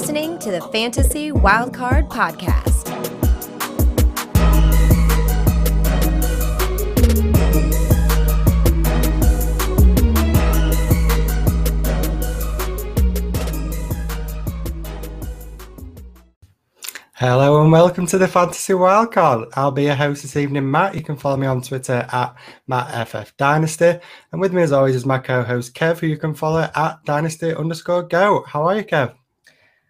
Listening to the Fantasy Wildcard Podcast. Hello and welcome to the Fantasy Wildcard. I'll be your host this evening, Matt. You can follow me on Twitter at MattFFDynasty. And with me, as always, is my co-host Kev, who you can follow at Dynasty underscore Go. How are you, Kev?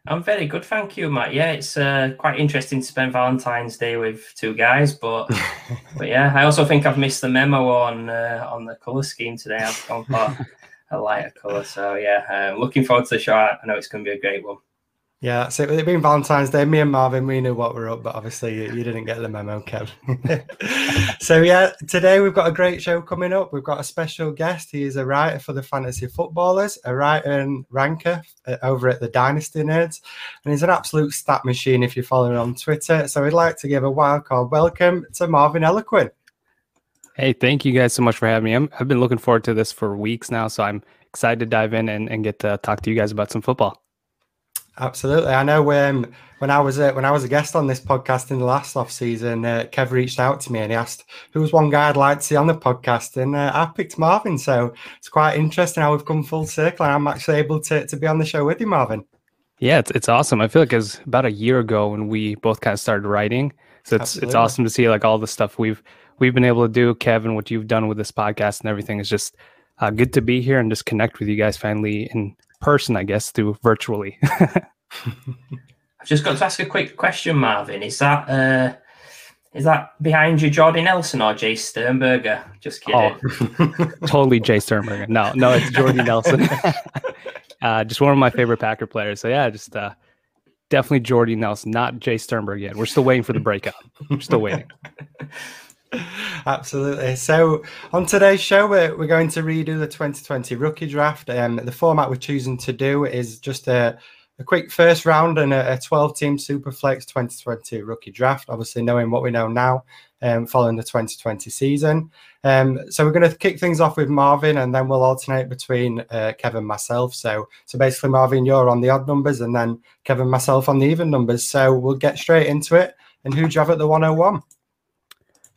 I'm very good, thank you, Matt. Yeah, it's uh, quite interesting to spend Valentine's Day with two guys, but but yeah, I also think I've missed the memo on uh, on the color scheme today. I've gone for a lighter color, so yeah, uh, looking forward to the show. I know it's going to be a great one. Yeah, so it being Valentine's Day, me and Marvin, we knew what we're up, but obviously you, you didn't get the memo, Kev. so yeah, today we've got a great show coming up. We've got a special guest. He is a writer for the Fantasy Footballers, a writer and ranker uh, over at the Dynasty Nerds, and he's an absolute stat machine if you're following on Twitter. So we'd like to give a wild card welcome to Marvin Elequin. Hey, thank you guys so much for having me. i have been looking forward to this for weeks now, so I'm excited to dive in and, and get to talk to you guys about some football. Absolutely. I know um, when I was a, when I was a guest on this podcast in the last off season, uh, Kev reached out to me and he asked who was one guy I'd like to see on the podcast, and uh, I picked Marvin. So it's quite interesting how we've come full circle, and I'm actually able to to be on the show with you, Marvin. Yeah, it's it's awesome. I feel like it's about a year ago when we both kind of started writing, so it's Absolutely. it's awesome to see like all the stuff we've we've been able to do, Kevin, what you've done with this podcast and everything is just uh, good to be here and just connect with you guys finally in person, I guess, through virtually. I've just got to ask a quick question, Marvin. Is that uh, is that behind you, Jordy Nelson or Jace Sternberger? Just kidding. Oh, totally Jace Sternberger. No, no, it's Jordy Nelson. uh, just one of my favorite Packer players. So yeah, just uh, definitely Jordy Nelson, not Jace Sternberger yet. We're still waiting for the breakup. We're still waiting. Absolutely. So on today's show, we're, we're going to redo the 2020 rookie draft. Um, the format we're choosing to do is just a a quick first round and a, 12 team Superflex 2020 rookie draft, obviously knowing what we know now um, following the 2020 season. Um, so we're going to kick things off with Marvin and then we'll alternate between uh, Kevin myself. So, so basically, Marvin, you're on the odd numbers and then Kevin myself on the even numbers. So we'll get straight into it. And who do you have at the 101?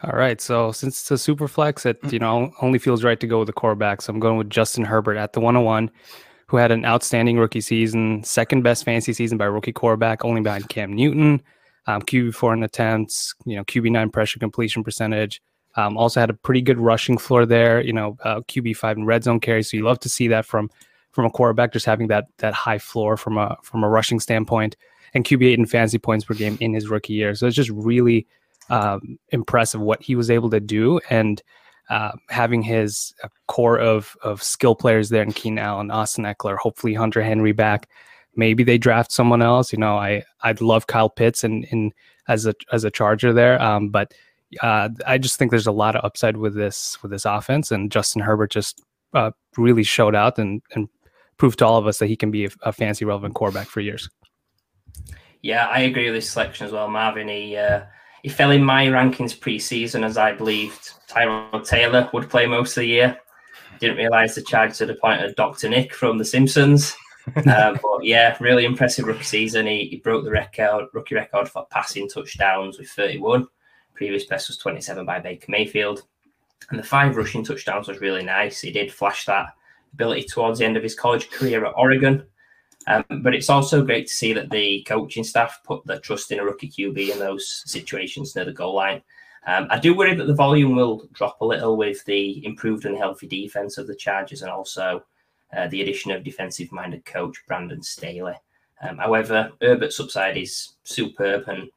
All right. So since it's a super flex, it you know only feels right to go with the quarterback. So I'm going with Justin Herbert at the 101 who had an outstanding rookie season, second best fantasy season by rookie quarterback, only behind Cam Newton, um, QB four in attempts, you know, QB nine pressure completion percentage. Um, also had a pretty good rushing floor there, you know, uh, QB five in red zone carry. So you love to see that from from a quarterback, just having that that high floor from a from a rushing standpoint, and QB eight in fantasy points per game in his rookie year. So it's just really um, impressive what he was able to do, and uh, having his uh, core of of skill players there in Keenan Allen, Austin Ekeler, hopefully Hunter Henry back. Maybe they draft someone else. You know, I I'd love Kyle Pitts and in, in as a as a Charger there, um, but uh, I just think there's a lot of upside with this with this offense, and Justin Herbert just uh, really showed out and and proved to all of us that he can be a, a fancy relevant quarterback for years. Yeah, I agree with this selection as well, Marvin. He uh, he fell in my rankings pre-season as I believed Tyrod Taylor would play most of the year. Didn't realise the Chargers had appointed Dr. Nick from The Simpsons. uh, but yeah, really impressive rookie season. He, he, broke the record, rookie record for passing touchdowns with 31. Previous best was 27 by Baker Mayfield. And the five rushing touchdowns was really nice. He did flash that ability towards the end of his college career at Oregon. Um, but it's also great to see that the coaching staff put their trust in a rookie QB in those situations near the goal line. Um, I do worry that the volume will drop a little with the improved and healthy defense of the Chargers and also uh, the addition of defensive minded coach Brandon Staley. Um, however, Herbert's upside is superb and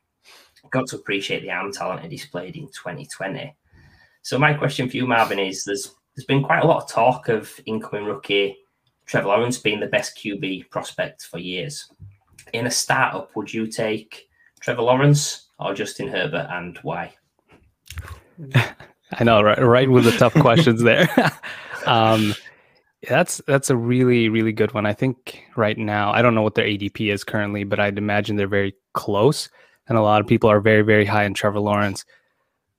got to appreciate the arm talent he displayed in 2020. So, my question for you, Marvin, is there's there's been quite a lot of talk of incoming rookie Trevor Lawrence being the best QB prospect for years. In a startup, would you take Trevor Lawrence or Justin Herbert and why? I know, right? Right with the tough questions there. um, that's that's a really really good one. I think right now I don't know what their ADP is currently, but I'd imagine they're very close, and a lot of people are very very high in Trevor Lawrence.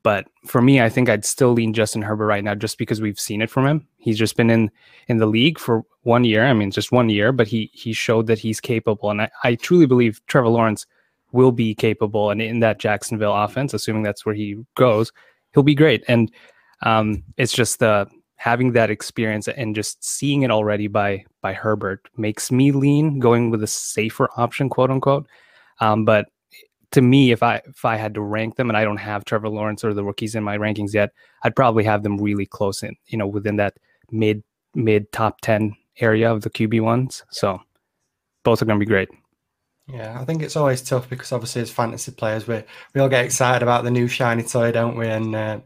But for me, I think I'd still lean Justin Herbert right now, just because we've seen it from him. He's just been in in the league for one year. I mean, just one year, but he he showed that he's capable, and I, I truly believe Trevor Lawrence will be capable, and in that Jacksonville offense, assuming that's where he goes, he'll be great. And um, it's just the having that experience and just seeing it already by by Herbert makes me lean going with a safer option, quote unquote. Um, but to me, if I if I had to rank them, and I don't have Trevor Lawrence or the rookies in my rankings yet, I'd probably have them really close in, you know, within that mid mid top ten area of the QB ones. So both are going to be great. Yeah, I think it's always tough because obviously as fantasy players, we we all get excited about the new shiny toy, don't we? And uh,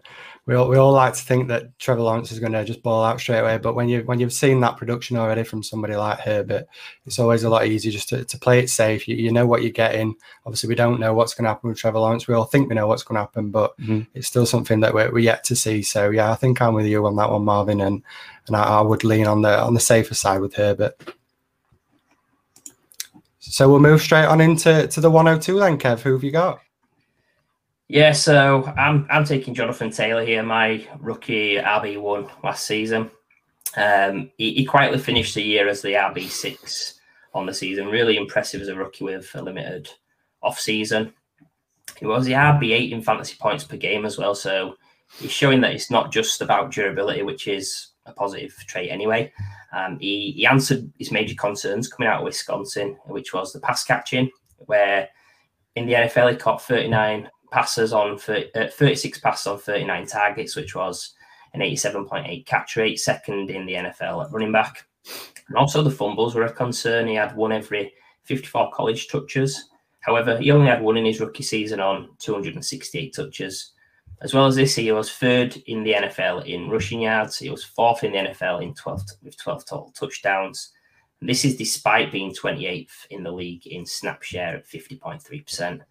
we all, we all like to think that Trevor Lawrence is going to just ball out straight away. But when you when you've seen that production already from somebody like Herbert, it's always a lot easier just to, to play it safe. You, you know what you're getting. Obviously, we don't know what's going to happen with Trevor Lawrence. We all think we know what's going to happen, but mm-hmm. it's still something that we're, we're yet to see. So yeah, I think I'm with you on that one, Marvin, and and I, I would lean on the on the safer side with Herbert. So we'll move straight on into to the 102 then, Kev. Who have you got? Yeah, so I'm I'm taking Jonathan Taylor here, my rookie RB one last season. Um, he, he, quietly finished the year as the RB six on the season. Really impressive as a rookie with a limited off season. He was the RB eight in fantasy points per game as well. So he's showing that it's not just about durability, which is a positive trait anyway. Um, he, he answered his major concerns coming out of Wisconsin, which was the pass catching, where in the NFL he caught 39 passes on for uh, 36 passes on 39 targets, which was an 87.8 catch rate, second in the NFL at running back. And also the fumbles were a concern. He had one every 54 college touches. However, he only had one in his rookie season on 268 touches. As well as this, he was third in the NFL in rushing yards. He was fourth in the NFL in 12 with 12 total touchdowns. And this is despite being 28th in the league in snap share at 50.3%.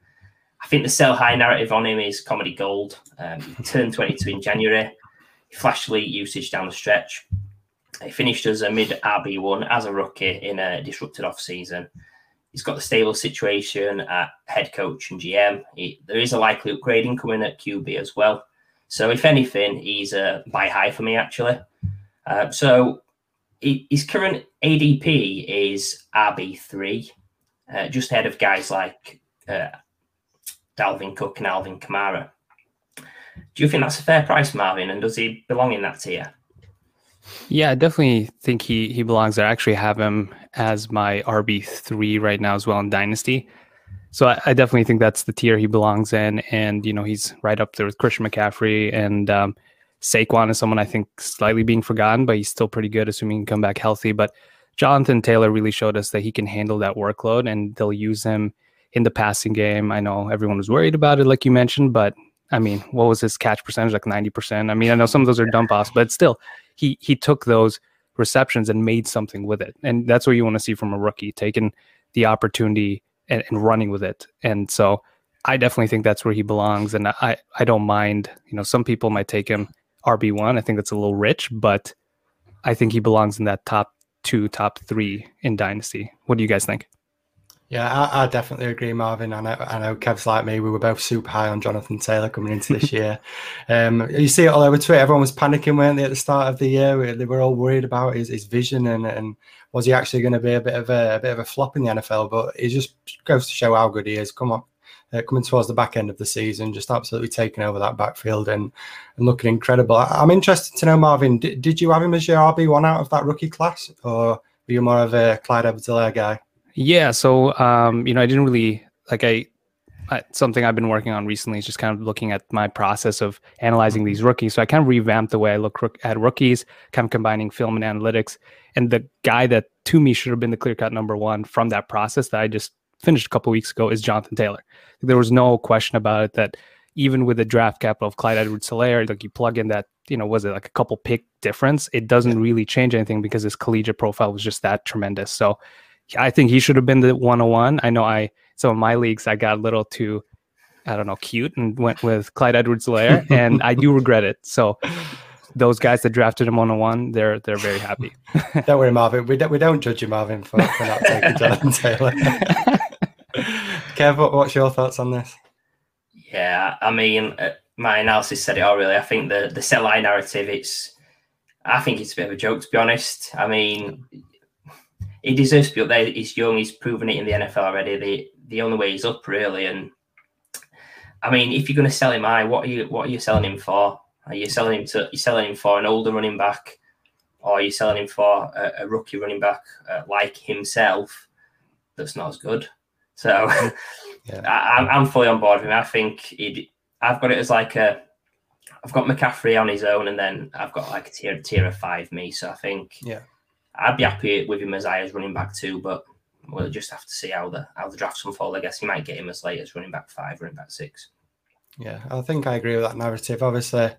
I think the sell high narrative on him is comedy gold. Um, he turned 22 in January. Elite usage down the stretch. He finished as a mid RB1 as a rookie in a disrupted off season. He's got the stable situation at head coach and GM. He, there is a likely upgrading coming at QB as well. So, if anything, he's a buy high for me, actually. Uh, so, he, his current ADP is RB3, uh, just ahead of guys like uh, Dalvin Cook and Alvin Kamara. Do you think that's a fair price, Marvin? And does he belong in that tier? Yeah, I definitely think he he belongs there. I actually have him as my RB three right now as well in Dynasty. So I, I, definitely think that's the tier he belongs in, and you know he's right up there with Christian McCaffrey and um, Saquon is someone I think slightly being forgotten, but he's still pretty good, assuming he can come back healthy. But Jonathan Taylor really showed us that he can handle that workload, and they'll use him in the passing game. I know everyone was worried about it, like you mentioned, but I mean, what was his catch percentage? Like 90%. I mean, I know some of those are dump offs, but still, he he took those receptions and made something with it. And that's what you want to see from a rookie, taking the opportunity and, and running with it. And so I definitely think that's where he belongs. And I, I don't mind, you know, some people might take him RB1. I think that's a little rich, but I think he belongs in that top two, top three in Dynasty. What do you guys think? Yeah, I, I, definitely agree, Marvin. I know, I know Kev's like me. We were both super high on Jonathan Taylor coming into this year. Um, you see it all over Twitter. Everyone was panicking, weren't they, at the start of the year? They were all worried about his, his vision and, and was he actually going to be a bit of a, a, bit of a flop in the NFL? But it just goes to show how good he is. Come on, uh, coming towards the back end of the season, just absolutely taking over that backfield and, and looking incredible. I, am interested to know, Marvin, did, did you have him as your RB one out of that rookie class, or were you more of a Clyde Edwards-Helaire guy? Yeah. So, um, you know, I didn't really like I, something I've been working on recently is just kind of looking at my process of analyzing these rookies. So I kind of revamped the way I look rook- at rookies, kind of combining film and analytics. And the guy that to me should have been the clear cut number one from that process that I just finished a couple weeks ago is Jonathan Taylor. There was no question about it that even with the draft capital of Clyde Edwards-Helaire, like you plug in that, you know, was it like a couple pick difference? It doesn't really change anything because his collegiate profile was just that tremendous. So I think he should have been the 101. I know I some of my leagues I got a little too I don't know cute and went with Clyde Edwards-Helaire and I do regret it. So those guys that drafted him 101, they're they're very happy. don't worry, Marvin. We don't we don't judge you, Marvin, for, for not taking Jonathan Taylor. Kev, what's your thoughts on this? Yeah, I mean, uh, my analysis said it all. Really, I think the the sell line narrative. It's I think it's a bit of a joke to be honest. I mean, he deserves to be up there. He's young. He's proven it in the NFL already. The the only way he's up really. And I mean, if you're going to sell him high, what are you what are you selling him for? Are you selling him to you selling him for an older running back, or are you selling him for a, a rookie running back uh, like himself that's not as good? So yeah. I, am fully on board with him. I think he'd, I've got it as like a I've got McCaffrey on his own, and then I've got like a tier tier of five me. So I think yeah, I'd be happy with him as I as running back too, but we'll just have to see how the how the drafts unfold. I guess you might get him as late as running back five, running back six. Yeah, I think I agree with that narrative. Obviously,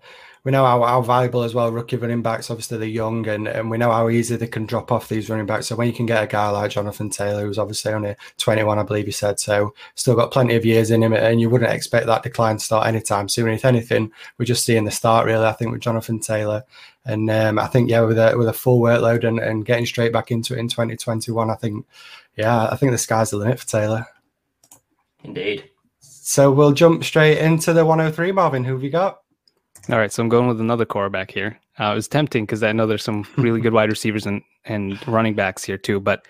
we know how, how valuable as well rookie running backs. Obviously, they're young, and, and we know how easy they can drop off these running backs. So when you can get a guy like Jonathan Taylor, who's obviously only 21, I believe he said, so still got plenty of years in him, and you wouldn't expect that decline to start anytime soon. If anything, we're just seeing the start really. I think with Jonathan Taylor, and um, I think yeah, with a with a full workload and, and getting straight back into it in 2021, I think yeah, I think the sky's the limit for Taylor. Indeed. So we'll jump straight into the 103, Marvin. Who have you got? All right, so I'm going with another quarterback here. Uh, it was tempting because I know there's some really good wide receivers and, and running backs here too, but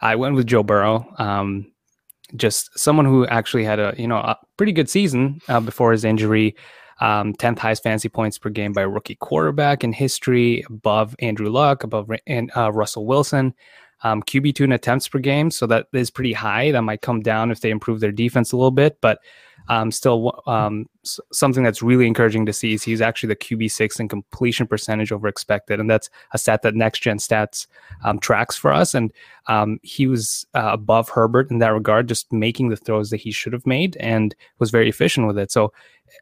I went with Joe Burrow. Um, just someone who actually had a you know a pretty good season uh, before his injury. Um, 10th highest fantasy points per game by a rookie quarterback in history, above Andrew Luck, above uh, Russell Wilson um, QB2 in attempts per game. So that is pretty high. That might come down if they improve their defense a little bit, but um, still um, something that's really encouraging to see is he's actually the QB6 in completion percentage over expected. And that's a stat that next gen stats um, tracks for us. And um, he was uh, above Herbert in that regard, just making the throws that he should have made and was very efficient with it. So,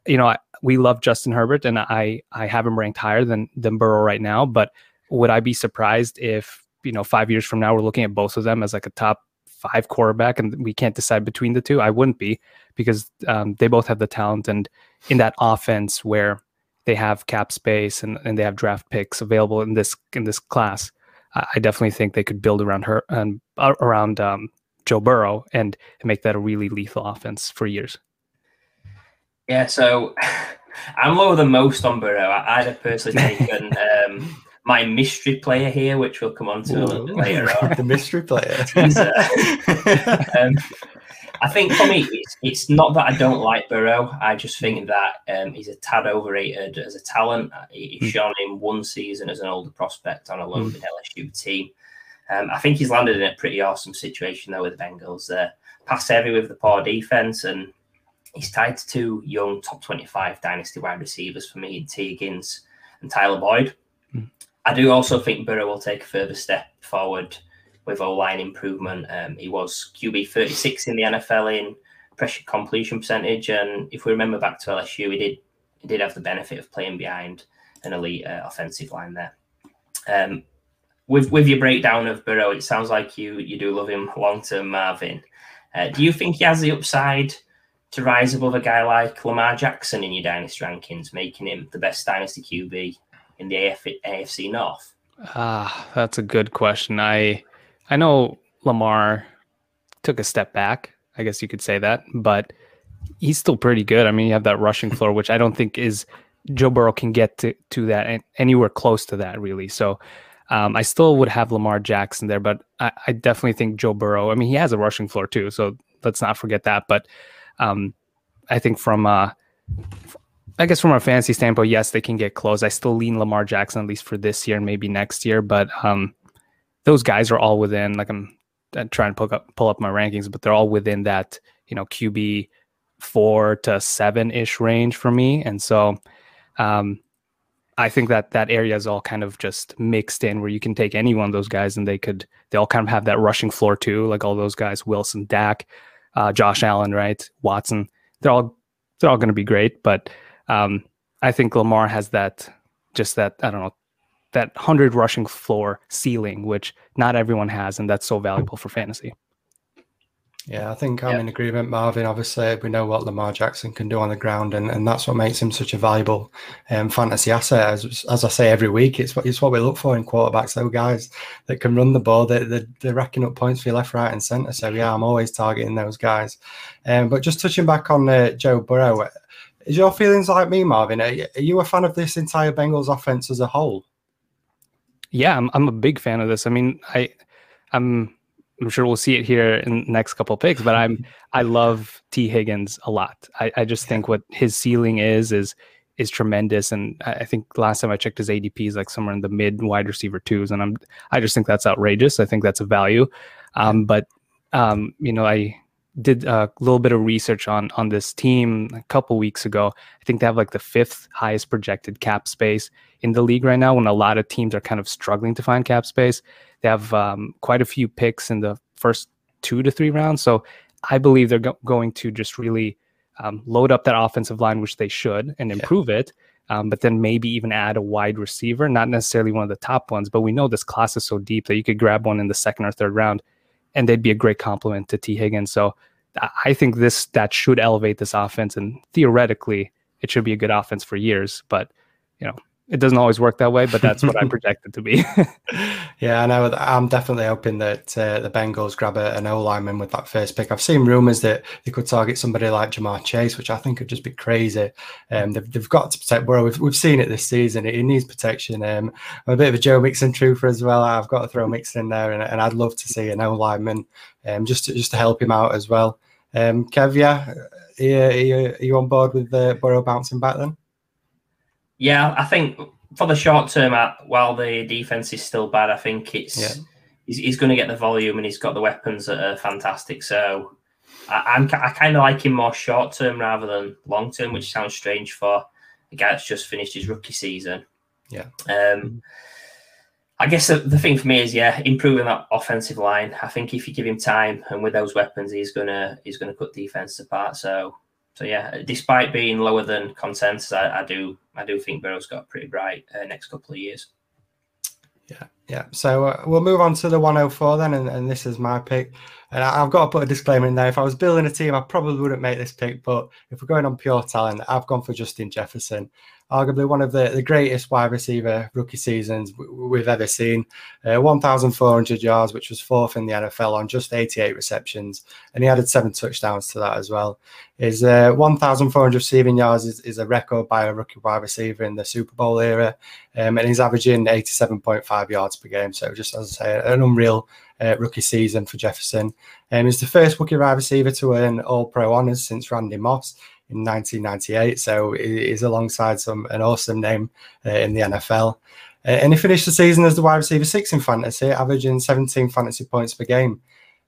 you know, I, we love Justin Herbert and I, I have him ranked higher than, than Burrow right now, but would I be surprised if you know five years from now we're looking at both of them as like a top five quarterback and we can't decide between the two. I wouldn't be because um, they both have the talent and in that offense where they have cap space and, and they have draft picks available in this in this class i definitely think they could build around her and uh, around um, joe burrow and, and make that a really lethal offense for years. Yeah so i'm lower than most on burrow. I'd have personally taken um, my mystery player here, which we'll come on to Ooh, a little bit later on. the mystery player. uh, um, I think for me, it's, it's, not that I don't like Burrow. I just think that um, he's a tad overrated as a talent. He's mm. shown in one season as an older prospect on a low mm. LSU team. Um, I think he's landed in a pretty awesome situation though with the Bengals. There, pass heavy with the poor defense, and he's tied to two young top twenty-five dynasty wide receivers for me, Tee Higgins and Tyler Boyd. I do also think Burrow will take a further step forward with O line improvement. Um, he was QB 36 in the NFL in pressure completion percentage, and if we remember back to LSU, he did he did have the benefit of playing behind an elite uh, offensive line there. Um, with with your breakdown of Burrow, it sounds like you you do love him long term, Marvin. Uh, do you think he has the upside to rise above a guy like Lamar Jackson in your dynasty rankings, making him the best dynasty QB in the AF, AFC North? Ah, that's a good question. I I know Lamar took a step back. I guess you could say that, but he's still pretty good. I mean, you have that rushing floor, which I don't think is Joe Burrow can get to, to that anywhere close to that, really. So um, I still would have Lamar Jackson there, but I, I, definitely think Joe Burrow. I mean, he has a rushing floor too, so let's not forget that. But um, I think from uh, I guess from a fantasy standpoint, yes, they can get close. I still lean Lamar Jackson at least for this year and maybe next year, but um, those guys are all within. Like I'm, I'm trying to pull up pull up my rankings, but they're all within that you know QB four to seven ish range for me, and so um, I think that that area is all kind of just mixed in where you can take any one of those guys and they could they all kind of have that rushing floor too, like all those guys, Wilson, Dak, uh, Josh Allen, right, Watson. They're all they're all going to be great, but um, I think Lamar has that, just that, I don't know, that 100 rushing floor ceiling, which not everyone has. And that's so valuable for fantasy. Yeah, I think I'm yeah. in agreement, Marvin. Obviously, we know what Lamar Jackson can do on the ground, and, and that's what makes him such a valuable um, fantasy asset. As, as I say every week, it's what it's what we look for in quarterbacks. Those guys that can run the ball, they, they, they're racking up points for you left, right, and centre. So yeah, I'm always targeting those guys. Um, but just touching back on uh, Joe Burrow, Is your feelings like me, Marvin? Are you a fan of this entire Bengals offense as a whole? Yeah, I'm. I'm a big fan of this. I mean, I, I'm. I'm sure we'll see it here in the next couple picks, but I'm. I love Tee Higgins a lot. I, I just think what his ceiling is is is tremendous, and I think last time I checked his ADP is like somewhere in the mid wide receiver twos, and I'm. I just think that's outrageous. I think that's a value, um, but um, you know, I did a little bit of research on on this team a couple weeks ago. I think they have like the fifth highest projected cap space in the league right now. When a lot of teams are kind of struggling to find cap space, they have um, quite a few picks in the first two to three rounds. So I believe they're go- going to just really um, load up that offensive line, which they should, and improve yeah. it. Um, but then maybe even add a wide receiver, not necessarily one of the top ones, but we know this class is so deep that you could grab one in the second or third round and they'd be a great complement to Tee Higgins. So I think this that should elevate this offense, and theoretically, it should be a good offense for years. But you know, it doesn't always work that way, but that's what I project it to be. yeah, I know. I'm definitely hoping that uh, the Bengals grab a, an O lineman with that first pick. I've seen rumors that they could target somebody like Ja'Marr Chase, which I think could just be crazy. Um, they've, they've got to protect Burrow. We've, we've seen it this season. He needs protection. Um, I'm a bit of a Joe Mixon trooper as well. I've got to throw Mixon in there, and, and I'd love to see an O lineman um, just to, just to help him out as well. Um, Kev, yeah, are you, are you on board with the Burrow bouncing back then? Yeah, I think for the short term, while the defense is still bad, I think it's yeah. he's, he's going to get the volume and he's got the weapons that are fantastic. So I, am I kind of like him more short term rather than long term, which sounds strange for a guy that's just finished his rookie season. Yeah. Um, I guess the, the thing for me is yeah, improving that offensive line. I think if you give him time and with those weapons, he's gonna he's gonna cut defense apart. So so yeah, despite being lower than consensus, I, I do I do think Burrow's got pretty bright uh, next couple of years. Yeah, yeah. So uh, we'll move on to the 104 then, and, and this is my pick. And I, have got to put a disclaimer in there. If I was building a team, I probably wouldn't make this pick. But if we're going on pure talent, I've gone for Justin Jefferson arguably one of the, the greatest wide receiver rookie seasons we've ever seen. Uh, 1,400 yards, which was fourth in the NFL on just 88 receptions, and he added seven touchdowns to that as well. His uh, 1,400 receiving yards is, is, a record by a rookie wide receiver in the Super Bowl era, um, and he's averaging 87.5 yards per game. So, just as I say, an unreal uh, rookie season for Jefferson. Um, he's the first rookie wide receiver to earn All Pro honors since Randy Moss in 1998. So he's alongside some an awesome name uh, in the NFL. Uh, and he finished the season as the wide receiver six in fantasy, averaging 17 fantasy points per game.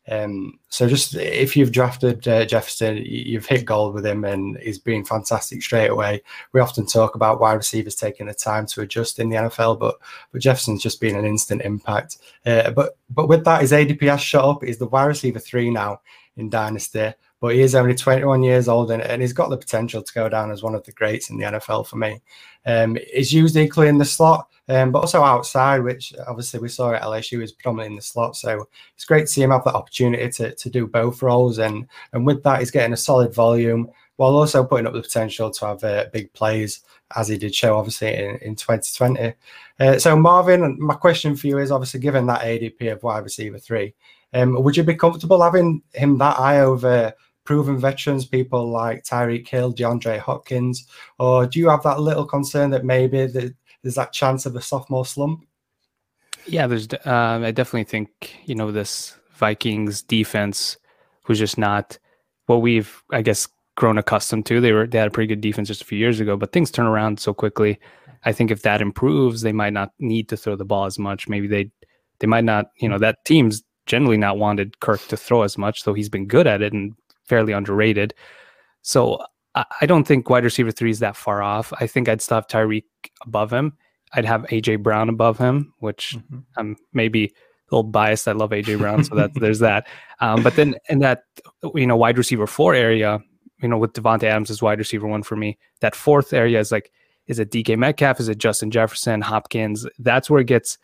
Um, so just if you've drafted uh, Jefferson, you've hit gold with him, and he's been fantastic straight away. We often talk about wide receivers taking the time to adjust in the NFL, but but Jefferson's just been an instant impact. Uh, but but with that, his ADP has shot up. He's the wide receiver three now in Dynasty, but he is only 21 years old and, and he's got the potential to go down as one of the greats in the NFL for me. Um, he's used equally in the slot, um, but also outside, which obviously we saw at LSU is predominantly in the slot. So it's great to see him have that opportunity to, to do both roles. And, and with that, he's getting a solid volume while also putting up the potential to have uh, big plays, as he did show obviously in, in 2020. Uh, so, Marvin, my question for you is obviously given that ADP of wide receiver three, um, would you be comfortable having him that high over proven veterans, people like Tyreek Hill, DeAndre Hopkins, or do you have that little concern that maybe there's that chance of a sophomore slump? Yeah, there's. Um, I definitely think you know this Vikings defense was just not what we've, I guess, grown accustomed to. They were they had a pretty good defense just a few years ago, but things turn around so quickly. I think if that improves, they might not need to throw the ball as much. Maybe they they might not. You know, that team's generally not wanted Kirk to throw as much, though he's been good at it and fairly underrated. So I don't think wide receiver three is that far off. I think I'd still have Tyreek above him. I'd have AJ Brown above him, which mm-hmm. I'm maybe a little biased. I love AJ Brown, so that there's that. Um, but then in that you know wide receiver four area, you know with Davante Adams as wide receiver one for me, that fourth area is like, is it DK Metcalf? Is it Justin Jefferson? Hopkins? That's where it gets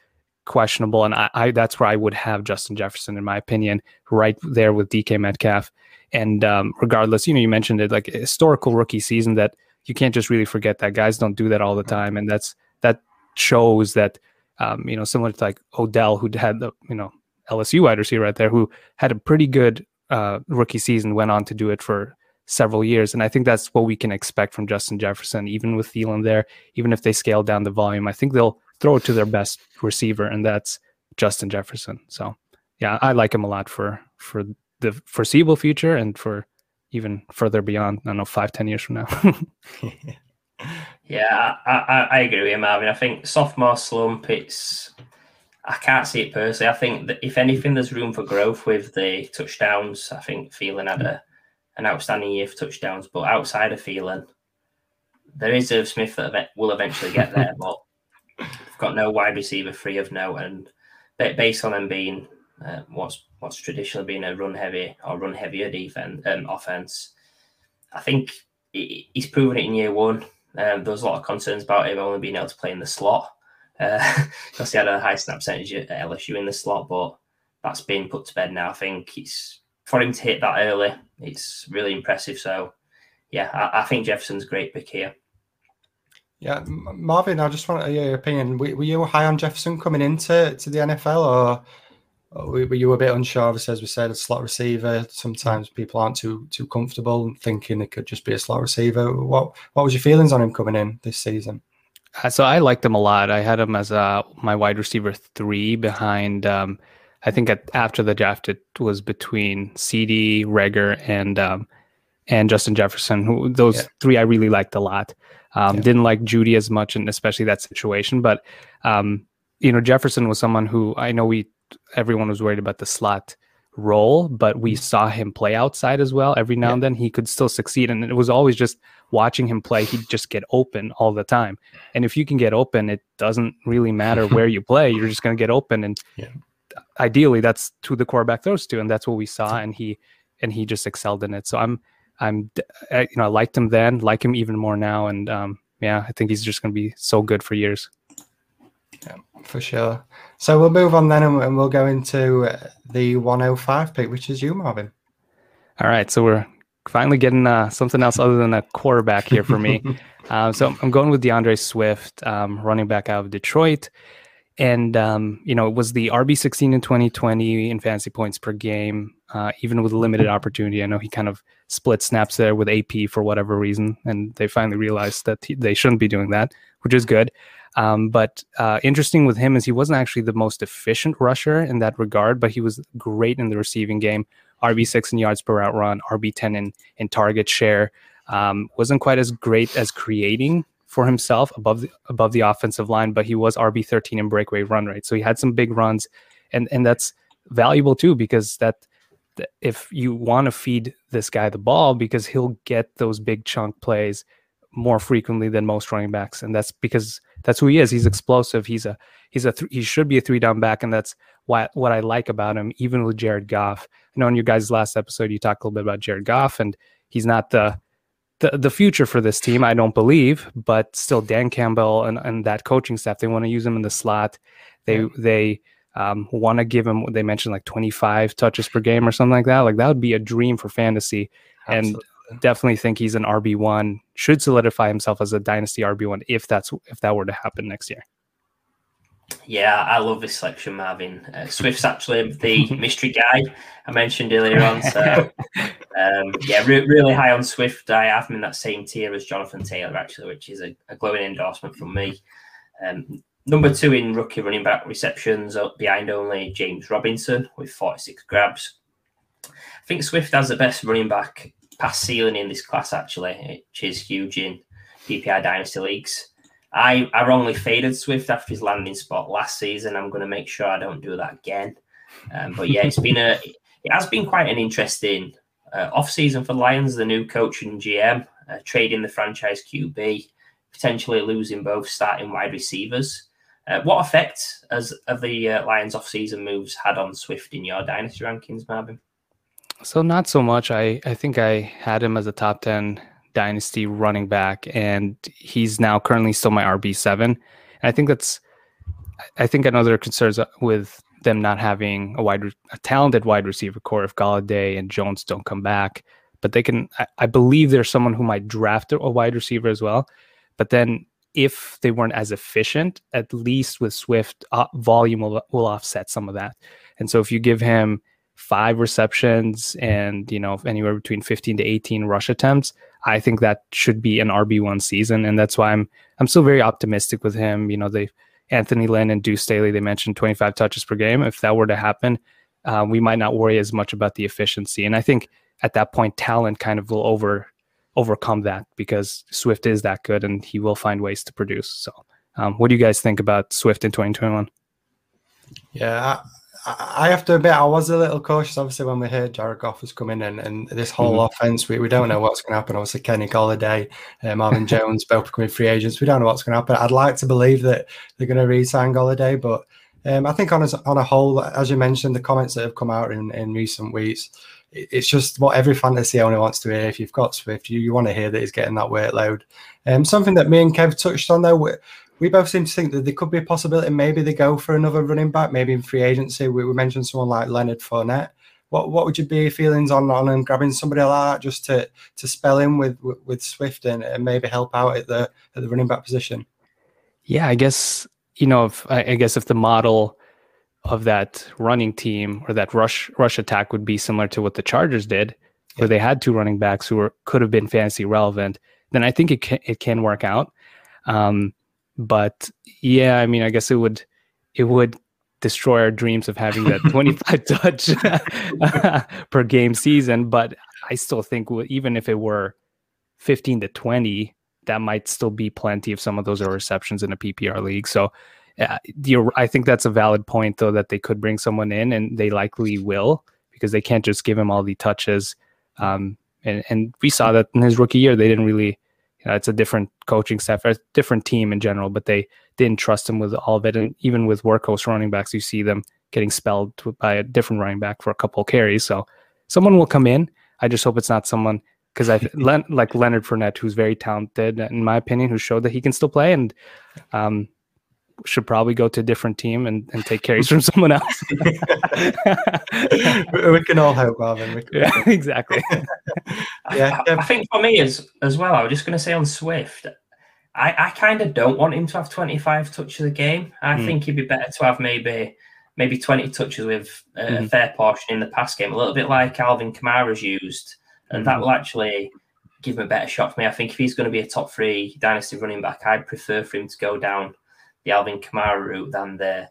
questionable, and I, I that's where I would have Justin Jefferson in my opinion, right there with DK Metcalf. And um, regardless, you know, you mentioned it like historical rookie season that you can't just really forget that guys don't do that all the time, and that's that shows that um, you know similar to like Odell who had the you know LSU wide receiver right there who had a pretty good uh, rookie season, went on to do it for several years. And I think that's what we can expect from Justin Jefferson, even with Thielen there, even if they scale down the volume. I think they'll throw it to their best receiver, and that's Justin Jefferson. So yeah, I like him a lot for for the foreseeable future and for even further beyond. I don't know, five, ten years from now. yeah, I, I, I agree with you, Marvin. I think sophomore slump. It's I can't see it personally. I think that if anything, there's room for growth with the touchdowns. I think Thielen had a an outstanding year for touchdowns, but outside of Thielen, there is Irv Smith that will eventually get there, but they've got no wide receiver free of note, and based on them being uh, what's what's traditionally been a run heavy or run heavier defense um, offense, I think he's proven it in year one. Um, there was a lot of concerns about him only being able to play in the slot because uh, he had a high snap percentage at LSU in the slot, but that's been put to bed now. I think it's for him to hit that early, it's really impressive. So, yeah, I, I think Jefferson's great pick here. Yeah, Marvin, I just want your opinion. Were, you high on Jefferson coming into to the NFL, or, were you a bit unsure? Obviously, as we said, a slot receiver. Sometimes people aren't too too comfortable thinking it could just be a slot receiver. What what was your feelings on him coming in this season? Uh, so I liked him a lot. I had him as my wide receiver three behind. Um, I think at, after the draft, it was between CeeDee, Reagor, and um, and Justin Jefferson. Who those yeah. three I really liked a lot. Um, yeah. Didn't like Jeudy as much, and especially that situation. But um, you know, Jefferson was someone who I know we everyone was worried about the slot role, but we mm-hmm. saw him play outside as well. Every now yeah. and then, he could still succeed, and it was always just watching him play. He'd just get open all the time, and if you can get open, it doesn't really matter where you play. You're just going to get open, and yeah ideally that's who the quarterback throws to, and that's what we saw, and he and he just excelled in it. So I'm I'm you know I liked him then, like him even more now, and um, yeah, I think he's just going to be so good for years. Yeah, for sure. So we'll move on then, and we'll go into the 105 pick, which is you, Marvin. All right, so we're finally getting uh, something else other than a quarterback here for me. um, so I'm going with D'Andre Swift, um, running back out of Detroit and um, you know it was the RB sixteen in twenty twenty in fantasy points per game, uh, even with limited opportunity. I know he kind of split snaps there with AP for whatever reason, and they finally realized that he, they shouldn't be doing that, which is good. Um, but uh, interesting with him is he wasn't actually the most efficient rusher in that regard, but he was great in the receiving game. RB six in yards per route run, RB ten in in target share. Um, wasn't quite as great as creating for himself above the, above the offensive line, but he was RB thirteen in breakaway run rate, so he had some big runs, and and that's valuable too because that if you want to feed this guy the ball because he'll get those big chunk plays more frequently than most running backs. And that's because that's who he is. He's explosive. He's a he's a th- he should be a three down back. And that's what what I like about him even with Jared Goff. I know in your guys last episode you talked a little bit about Jared Goff and he's not the the, the future for this team, I don't believe, but still Dan Campbell and, and that coaching staff, they want to use him in the slot. They, yeah. they, um, want to give him, what they mentioned like 25 touches per game or something like that. Like that would be a dream for fantasy. Absolutely. And definitely think he's an RB1, should solidify himself as a dynasty RB1 if that's, if that were to happen next year. Yeah, I love this selection, Marvin. Uh, Swift's actually the mystery guy I mentioned earlier on. So, um, yeah, re- really high on Swift. I have him in that same tier as Jonathan Taylor, actually, which is a, a glowing endorsement from me. Um, number two in rookie running back receptions, behind only James Robinson with 46 grabs. I think Swift has the best running back pass ceiling in this class, actually, which is huge in PPR Dynasty leagues. I, I wrongly faded Swift after his landing spot last season. I'm going to make sure I don't do that again. Um, but yeah, it's been a it has been quite an interesting uh, off season for Lions. The new coach and GM uh, trading the franchise QB, potentially losing both starting wide receivers. Uh, what effect has of the uh, Lions off season moves had on Swift in your dynasty rankings, Marvin? So not so much. I I think I had him as a top ten dynasty running back, and he's now currently still my RB seven. I think that's, I think another concerns with them not having a wide, a talented wide receiver core if Golladay and Jones don't come back. But they can, I, I believe there's someone who might draft a wide receiver as well. But then if they weren't as efficient, at least with Swift, uh, volume will, will offset some of that. And so if you give him five receptions and you know anywhere between 15 to 18 rush attempts i think that should be an rb1 season. And that's why i'm i'm still very optimistic with him. You know they anthony lynn and deuce staley they mentioned 25 touches per game. If that were to happen uh, we might not worry as much about the efficiency. And i think at that point talent kind of will over overcome that because swift is that good and he will find ways to produce so um, what do you guys think about swift in 2021 yeah I have to admit, I was a little cautious, obviously, when we heard Jared Goff was coming in and this whole mm-hmm. offense. We, we don't know what's going to happen. Obviously, Kenny Golladay, uh, Marvin Jones, both becoming free agents. We don't know what's going to happen. I'd like to believe that they're going to re sign Golladay, but um, I think on a, on a whole, as you mentioned, the comments that have come out in, in recent weeks, it's just what every fantasy owner wants to hear. If you've got Swift, you, you want to hear that he's getting that workload. Um, something that me and Kev touched on, though, we both seem to think that there could be a possibility. Maybe they go for another running back, maybe in free agency. We, we mentioned someone like Leonard Fournette. What what would your be feelings on on grabbing somebody like that just to to spell in with with Swift and, and maybe help out at the at the running back position? Yeah, I guess you know if I, guess if the model of that running team or that rush rush attack would be similar to what the Chargers did, yeah. where they had two running backs who were could have been fantasy relevant, then I think it can, it can work out. Um, but yeah, I mean, I guess it would it would destroy our dreams of having that 25 touch per game season. But I still think even if it were 15 to 20, that might still be plenty if some of those are receptions in a PPR league. So uh, I think that's a valid point, though, that they could bring someone in, and they likely will because they can't just give him all the touches. Um, and, and we saw that in his rookie year, they didn't really you know, it's a different coaching staff, a different team in general, but they didn't trust him with all of it. And even with workhorse running backs, you see them getting spelled by a different running back for a couple carries. So someone will come in. I just hope it's not someone because I like Leonard Fournette, who's very talented, in my opinion, who showed that he can still play. And um, should probably go to a different team and, and take carries from someone else. we can all hope, Marvin. yeah, exactly. yeah, I, I, think for me as as well, I was just going to say on Swift, I, I kind of don't want him to have 25 touches a game. I mm. think he'd be better to have maybe maybe 20 touches with a mm. fair portion in the pass game, a little bit like Alvin Kamara's used, and mm. that will actually give him a better shot for me. I think if he's going to be a top three dynasty running back, I'd prefer for him to go down the Alvin Kamara route than the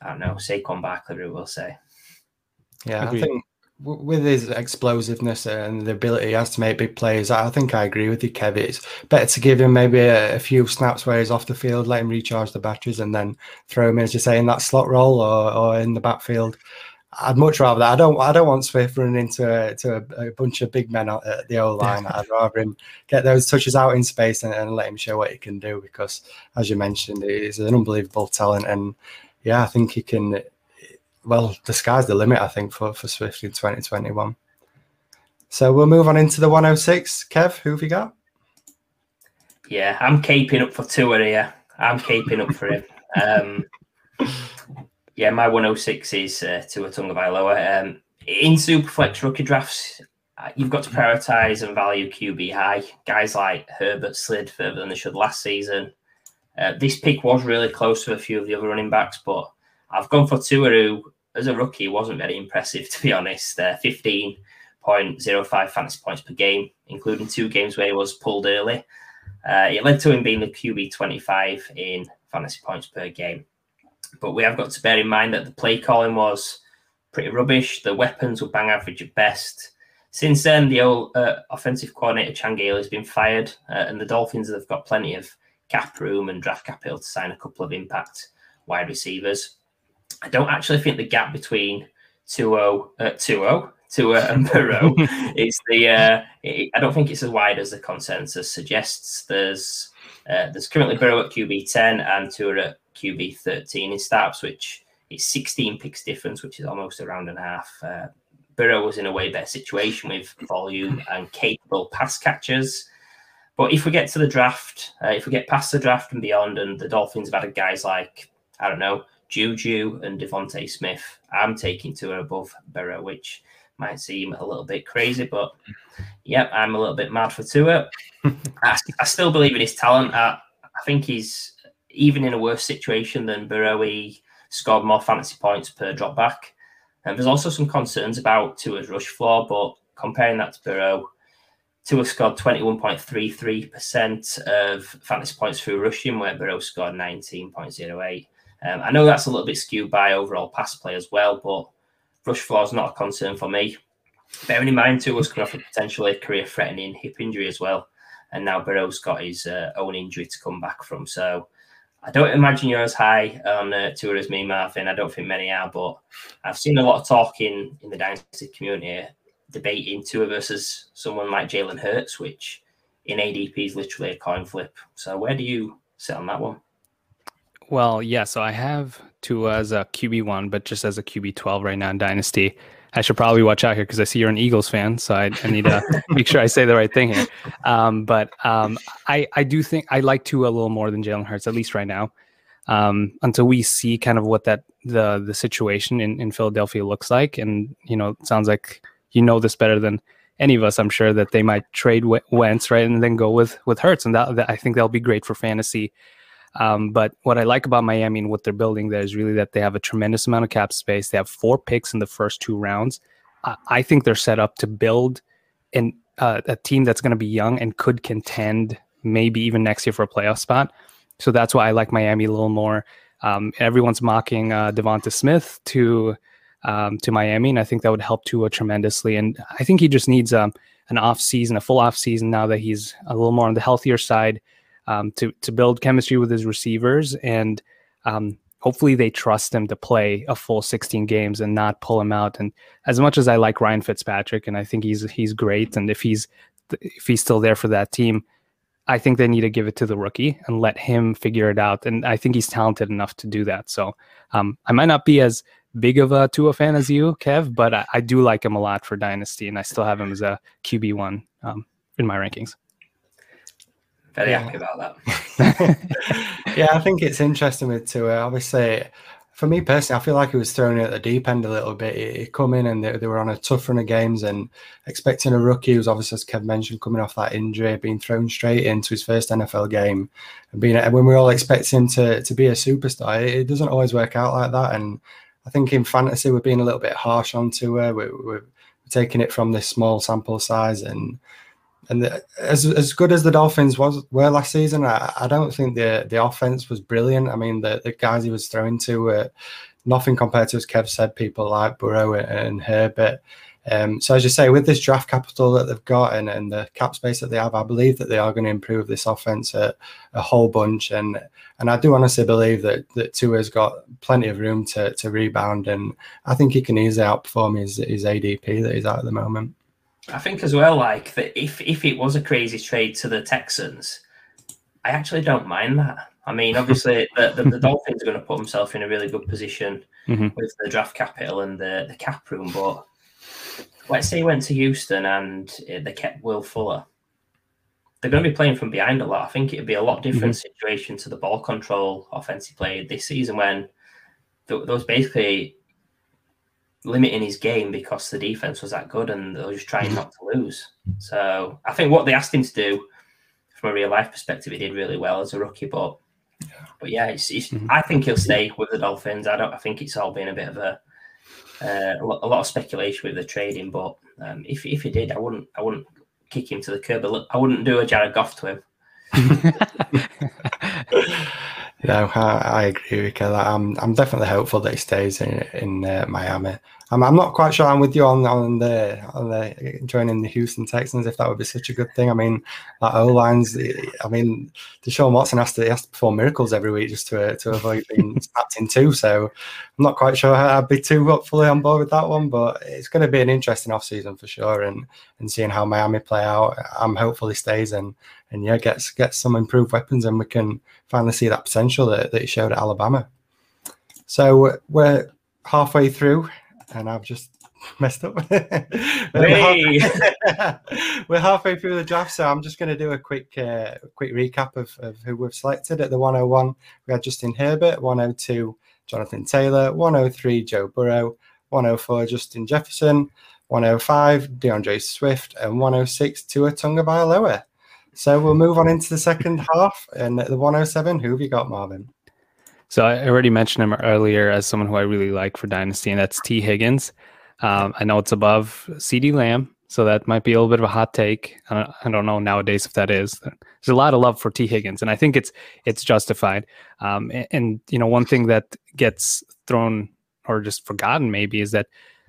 I don't know Saquon Barkley route. We'll say. Yeah, Agreed. I think with his explosiveness and the ability he has to make big plays, I think I agree with you, Kev. It's better to give him maybe a, a, few snaps where he's off the field, let him recharge the batteries, and then throw him, as you say, in that slot role or, or in the backfield. I'd much rather that. I don't. I don't want Swift running into a, to a, a bunch of big men at the O line. I'd rather him get those touches out in space and, and, let him show what he can do. Because, as you mentioned, he's an unbelievable talent, and yeah, I think he can. Well, the sky's the limit. I think for for Swift in 2021. So we'll move on into the 106. Kev, who have you got? Yeah, I'm keeping up for Tua here. I'm keeping up for him. Um, yeah, my 106 is uh, Tua Tagovailoa. Um, in Superflex rookie drafts, uh, you've got to prioritize and value QB high. Guys like Herbert slid further than they should last season. Uh, this pick was really close to a few of the other running backs, but I've gone for Tua, who, as a rookie, wasn't very impressive, to be honest. Uh, 15.05 fantasy points per game, including two games where he was pulled early. Uh, it led to him being the QB 25 in fantasy points per game. But we have got to bear in mind that the play calling was pretty rubbish. The weapons were bang average at best. Since then, the old uh, offensive coordinator Chan Gailey has been fired, uh, and the Dolphins have got plenty of cap room and draft capital to sign a couple of impact wide receivers. I don't actually think the gap between 2-0, uh, 2-0, Tua and Burrow is the. Uh, I don't think it's as wide as the consensus suggests. There's uh, there's currently Burrow at QB 10 and Tua at QB 13 in starts, which is 16 picks difference, which is almost a round and a half. Uh, Burrow was in a way better situation with volume and capable pass catchers. But if we get to the draft, uh, if we get past the draft and beyond, and the Dolphins have added guys like, I don't know, Juju and DeVonta Smith, I'm taking Tua above Burrow, which might seem a little bit crazy, but yep, I'm a little bit mad for Tua. I, I, still believe in his talent. I, I think he's even in a worse situation than Burrow, he scored more fantasy points per drop back. And there's also some concerns about Tua's rush floor, but comparing that to Burrow, Tua scored 21.33% of fantasy points through rushing, where Burrow scored 19.08. Um, I know that's a little bit skewed by overall pass play as well, but rush floor is not a concern for me. Bearing in mind, Tua's coming off a potentially career threatening hip injury as well. And now Burrow's got his uh, own injury to come back from. So I don't imagine you're as high on uh, Tua as me, Marvin. I don't think many are, but I've seen a lot of talk in, in the Dynasty community uh, debating Tua versus someone like Jalen Hurts, which in ADP is literally a coin flip. So where do you sit on that one? Well, yeah. So I have Tua as a uh, QB one, but just as a QB twelve right now in Dynasty. I should probably watch out here because I see you're an Eagles fan, so I, I need to make sure I say the right thing here. Um, but um, I I do think I like Tua a little more than Jalen Hurts, at least right now, um, until we see kind of what that the the situation in, in Philadelphia looks like. And you know, it sounds like you know this better than any of us. I'm sure that they might trade Wentz right and then go with with Hurts, and that, that I think that'll be great for fantasy. Um, but what I like about Miami and what they're building there is really that they have a tremendous amount of cap space. They have four picks in the first two rounds. I, I think they're set up to build an, uh, a team that's going to be young and could contend maybe even next year for a playoff spot. So that's why I like Miami a little more. Um, everyone's mocking uh, DeVonta Smith to um, to Miami, and I think that would help Tua tremendously. And I think he just needs um, an off season, a full off season now that he's a little more on the healthier side um, to to build chemistry with his receivers, and um, hopefully they trust him to play a full 16 games and not pull him out. And as much as I like Ryan Fitzpatrick, and I think he's he's great, and if he's if he's still there for that team, I think they need to give it to the rookie and let him figure it out. And I think he's talented enough to do that. So um, I might not be as big of a Tua fan as you, Kev, but I, I, do like him a lot for Dynasty, and I still have him as a QB one um, in my rankings. Very yeah. happy about that. yeah, I think it's interesting with Tua. Obviously, for me personally, I feel like he was thrown at the deep end a little bit. He, he come in and they, they, were on a tough run of games and expecting a rookie who's obviously, as Kev mentioned, coming off that injury, being thrown straight into his first NFL game, and being when we all expect him to to be a superstar, it, it doesn't always work out like that. And I think in fantasy, we're being a little bit harsh on Tua. We're, we're taking it from this small sample size and and the, as as good as the Dolphins was were last season, I, I don't think the the offense was brilliant. I mean, the, the guys he was throwing to were nothing compared to as Kev said, people like Burrow and Herbert. Um, so as you say, with this draft capital that they've got and, and the cap space that they have, I believe that they are going to improve this offense a, a whole bunch. And and I do honestly believe that that Tua's got plenty of room to to rebound, and I think he can easily outperform his his ADP that he's at at the moment. I think as well, like that if if it was a crazy trade to the Texans, I actually don't mind that. I mean, obviously the, the, the, Dolphins are going to put themselves in a really good position mm-hmm. with the draft capital and the, the cap room. But let's say he went to Houston and they kept Will Fuller. They're going to be playing from behind a lot. I think it'd be a lot different mm-hmm. situation to the ball control offensive play this season when there was basically limiting his game because the defense was that good and they were just trying not to lose. So I think what they asked him to do from a real life perspective, he did really well as a rookie. But yeah. but yeah, it's, it's, mm-hmm. I think he'll stay with the Dolphins. I don't. I think it's all been a bit of a uh, a lot of speculation with the trading. But um, if if he did, I wouldn't I wouldn't kick him to the curb. I wouldn't do a Jared Goff to him. No, I, I agree you. I'm I'm definitely hopeful that he stays in in uh, Miami. I'm, I'm not quite sure I'm with you on on the on the joining the Houston Texans if that would be such a good thing. I mean, that O lines. Eh, I mean, Deshaun Watson has to has to perform miracles every week just to to avoid being snapped in two. So I'm not quite sure I'd be too fully on board with that one, but it's going to be an interesting off season for sure. And and seeing how Miami play out, I'm hopeful he stays and and yeah, gets gets some improved weapons, and we can finally see that potential that, that he showed at Alabama. So we're halfway through, and I've just messed up. we're, halfway, we're, halfway through the draft, so I'm just going to do a quick uh, quick recap of, of who we've selected at the 101. We had Justin Herbert, 102 Jonathan Taylor, 103 Joe Burrow, 104 Justin Jefferson, 105 D'Andre Swift, and 106 Tua Tagovailoa. So we'll move on into the second half. And the 107, who have you got, Marvin? So I already mentioned him earlier as someone who I really like for Dynasty, and that's Tee Higgins. Um, I know it's above CeeDee Lamb, so that might be a little bit of a hot take. I don't, I don't know nowadays if that is. There's a lot of love for Tee Higgins, and I think it's it's justified. Um, and, and you know, one thing that gets thrown or just forgotten maybe is that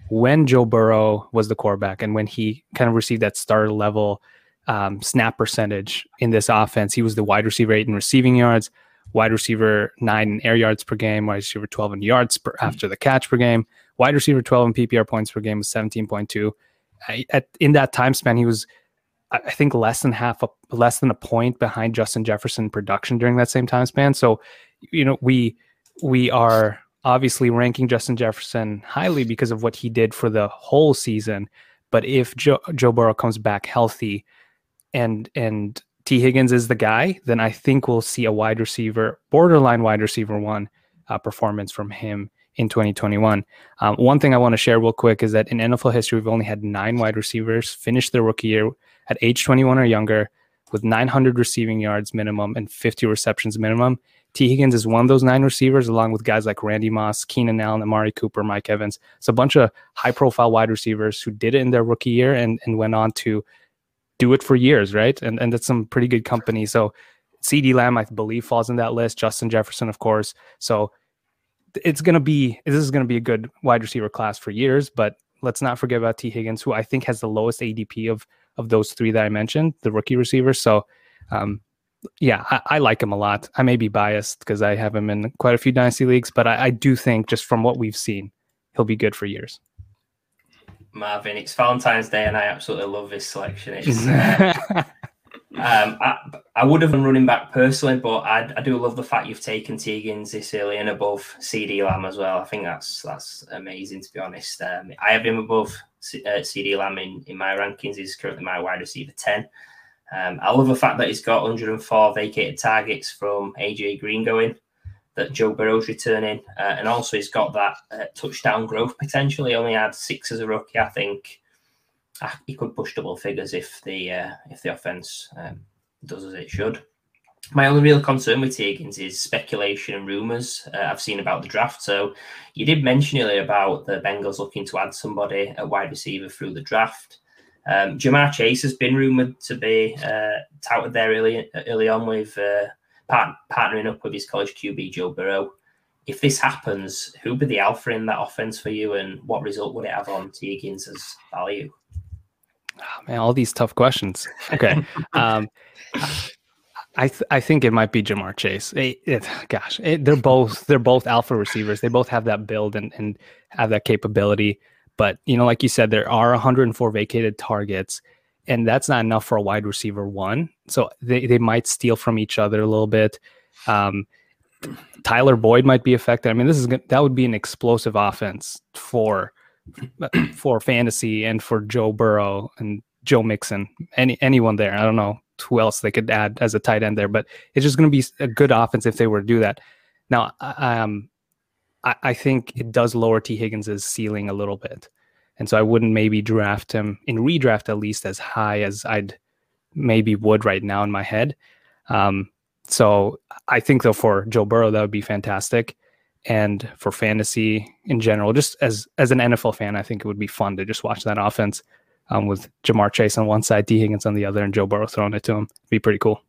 when Joe Burrow was the quarterback and when he kind of received that starter level um, snap percentage in this offense, he was the wide receiver eight in receiving yards, wide receiver nine in air yards per game, wide receiver 12 in yards per, hmm. after the catch per game, wide receiver 12 in PPR points per game was 17.2. at, in that time span, he was, I think, less than half a less than a point behind Justin Jefferson production during that same time span. So, you know, we we are obviously ranking Justin Jefferson highly because of what he did for the whole season. But if Joe, Joe Burrow comes back healthy and and Tee Higgins is the guy, then I think we'll see a wide receiver, borderline wide receiver one uh, performance from him in 2021. Um, one thing I want to share real quick is that in NFL history, we've only had nine wide receivers finish their rookie year at age 21 or younger with 900 receiving yards minimum and 50 receptions minimum. Tee Higgins is one of those nine receivers, along with guys like Randy Moss, Keenan Allen, Amari Cooper, Mike Evans. It's a bunch of high profile wide receivers who did it in their rookie year and, and went on to do it for years, right? And and that's some pretty good company. So CeeDee Lamb, I believe, falls in that list. Justin Jefferson, of course. So it's gonna be this is gonna be a good wide receiver class for years, but let's not forget about Tee Higgins, who I think has the lowest ADP of of those three that I mentioned, the rookie receivers. So um, yeah, I, I, like him a lot. I may be biased because I have him in quite a few dynasty leagues, but I, I, do think just from what we've seen, he'll be good for years. Marvin, it's Valentine's Day, and I absolutely love this selection. It's, uh, um, I, I, would have been running back personally, but I, I, do love the fact you've taken Higgins this early and above CeeDee Lamb as well. I think that's that's amazing to be honest. Um, I have him above uh, CeeDee Lamb in, in my rankings. He's currently my wide receiver ten. Um, I love the fact that he's got 104 vacated targets from AJ Green going, that Joe Burrow's returning, uh, and also he's got that uh, touchdown growth potential. He only had six as a rookie. I think uh, he could push double figures if the uh, if the offense um, does as it should. My only real concern with Higgins is speculation and rumors uh, I've seen about the draft. So you did mention earlier about the Bengals looking to add somebody at wide receiver through the draft. Um, Ja'Marr Chase has been rumored to be uh, touted there early early on with uh, part, partnering up with his college QB Joe Burrow. If this happens, who would be the alpha in that offense for you, and what result would it have on Tee Higgins' value? Oh, man, all these tough questions. Okay. um, I th- I think it might be Ja'Marr Chase. It, it, gosh, it, they're both they're both alpha receivers. They both have that build and, and have that capability. But you know, like you said, there are 104 vacated targets, and that's not enough for a wide receiver one. So they, they might steal from each other a little bit. Um, Tyler Boyd might be affected. I mean, this is that would be an explosive offense for for fantasy and for Joe Burrow and Joe Mixon. Any anyone there? I don't know who else they could add as a tight end there, but it's just going to be a good offense if they were to do that. Now, um, I, I think it does lower Tee Higgins' ceiling a little bit. And so I wouldn't maybe draft him in redraft at least as high as I'd maybe would right now in my head. Um, so I think though for Joe Burrow that would be fantastic, and for fantasy in general, just as as an NFL fan, I think it would be fun to just watch that offense um, with Ja'Marr Chase on one side, Tee Higgins on the other, and Joe Burrow throwing it to him. It'd be pretty cool.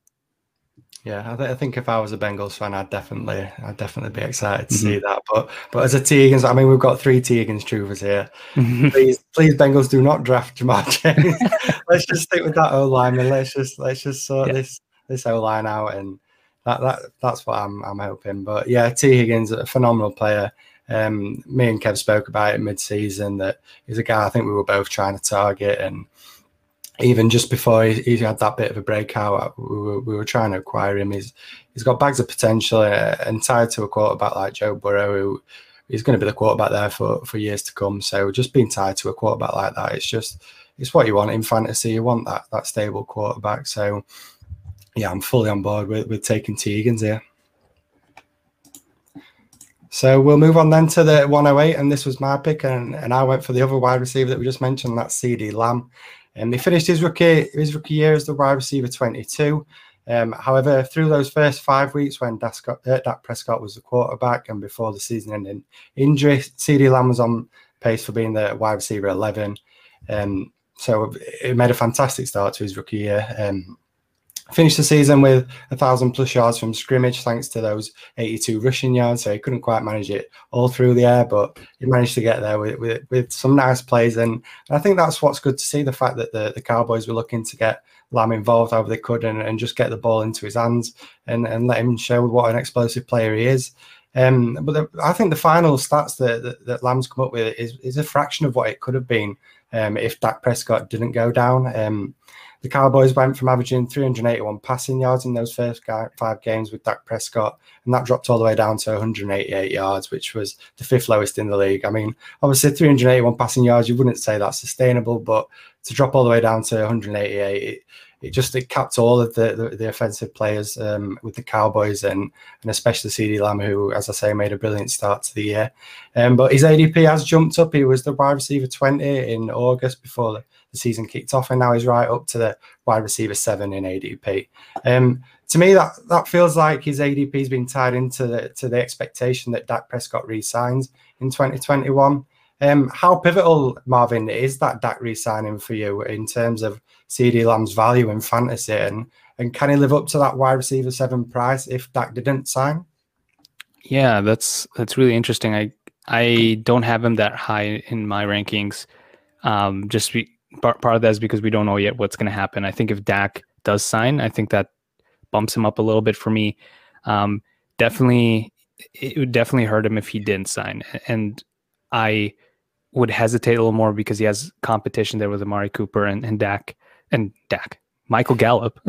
Yeah, I, th- I, think if I was a Bengals fan, I'd definitely, I'd definitely be excited to mm-hmm. see that. But, but as a Tee Higgins, I mean, we've got three Tee Higgins truthers here. please, please, Bengals, do not draft Ja'Marr Chase. let's just stick with that O line, and let's just, let's just sort yeah. this, this O line out, and that, that, that's what I'm, I'm hoping. But yeah, Tee Higgins, a phenomenal player. Um, me and Kev spoke about it mid-season that he's a guy I think we were both trying to target, and even just before he, he, had that bit of a breakout, uh, we were, we were trying to acquire him. He's he's got bags of potential uh, and tied to a quarterback like Joe Burrow, who he's going to be the quarterback there for, for years to come. So just being tied to a quarterback like that, it's just it's what you want in fantasy. You want that that stable quarterback. So yeah, I'm fully on board with, with taking Tee Higgins here. So we'll move on then to the 108, and this was my pick, and, and I went for the other wide receiver that we just mentioned, that's CeeDee Lamb. And he finished his rookie his rookie year as the wide receiver 22. Um, however, through those first five weeks when Dascott, uh, Dak Prescott was the quarterback and before the season ending injury, CeeDee Lamb was on pace for being the wide receiver 11. Um, so it made a fantastic start to his rookie year. Um, finished the season with a thousand plus yards from scrimmage, thanks to those 82 rushing yards. So he couldn't quite manage it all through the air, but he managed to get there with, with, with some nice plays. And I think that's what's good to see the fact that the, the Cowboys were looking to get Lamb involved however they could and, and just get the ball into his hands and, and let him show what an explosive player he is. Um, but the, I think the final stats that, that, that, Lamb's come up with is, is a fraction of what it could have been um, if Dak Prescott didn't go down. Um, the Cowboys went from averaging 381 passing yards in those first five games with Dak Prescott, and that dropped all the way down to 188 yards, which was the fifth lowest in the league. I mean, obviously, 381 passing yards, you wouldn't say that's sustainable, but to drop all the way down to 188, it, it just it capped all of the the, the offensive players um, with the Cowboys and and especially CeeDee Lamb, who, as I say, made a brilliant start to the year. Um, but his ADP has jumped up. He was the wide receiver 20 in August before the season kicked off, and now he's right up to the wide receiver seven in ADP. Um, to me, that that feels like his ADP has been tied into the to the expectation that Dak Prescott resigns in 2021. Um, how pivotal, Marvin, is that Dak re-signing for you in terms of CeeDee Lamb's value in fantasy, and and can he live up to that wide receiver seven price if Dak didn't sign? Yeah, that's that's really interesting. I I don't have him that high in my rankings, um, just be, part, of that is because we don't know yet what's going to happen. I think if Dak does sign, I think that bumps him up a little bit for me. Um, definitely, it would definitely hurt him if he didn't sign. And I would hesitate a little more because he has competition there with Amari Cooper and, and Dak and Dak, Michael Gallup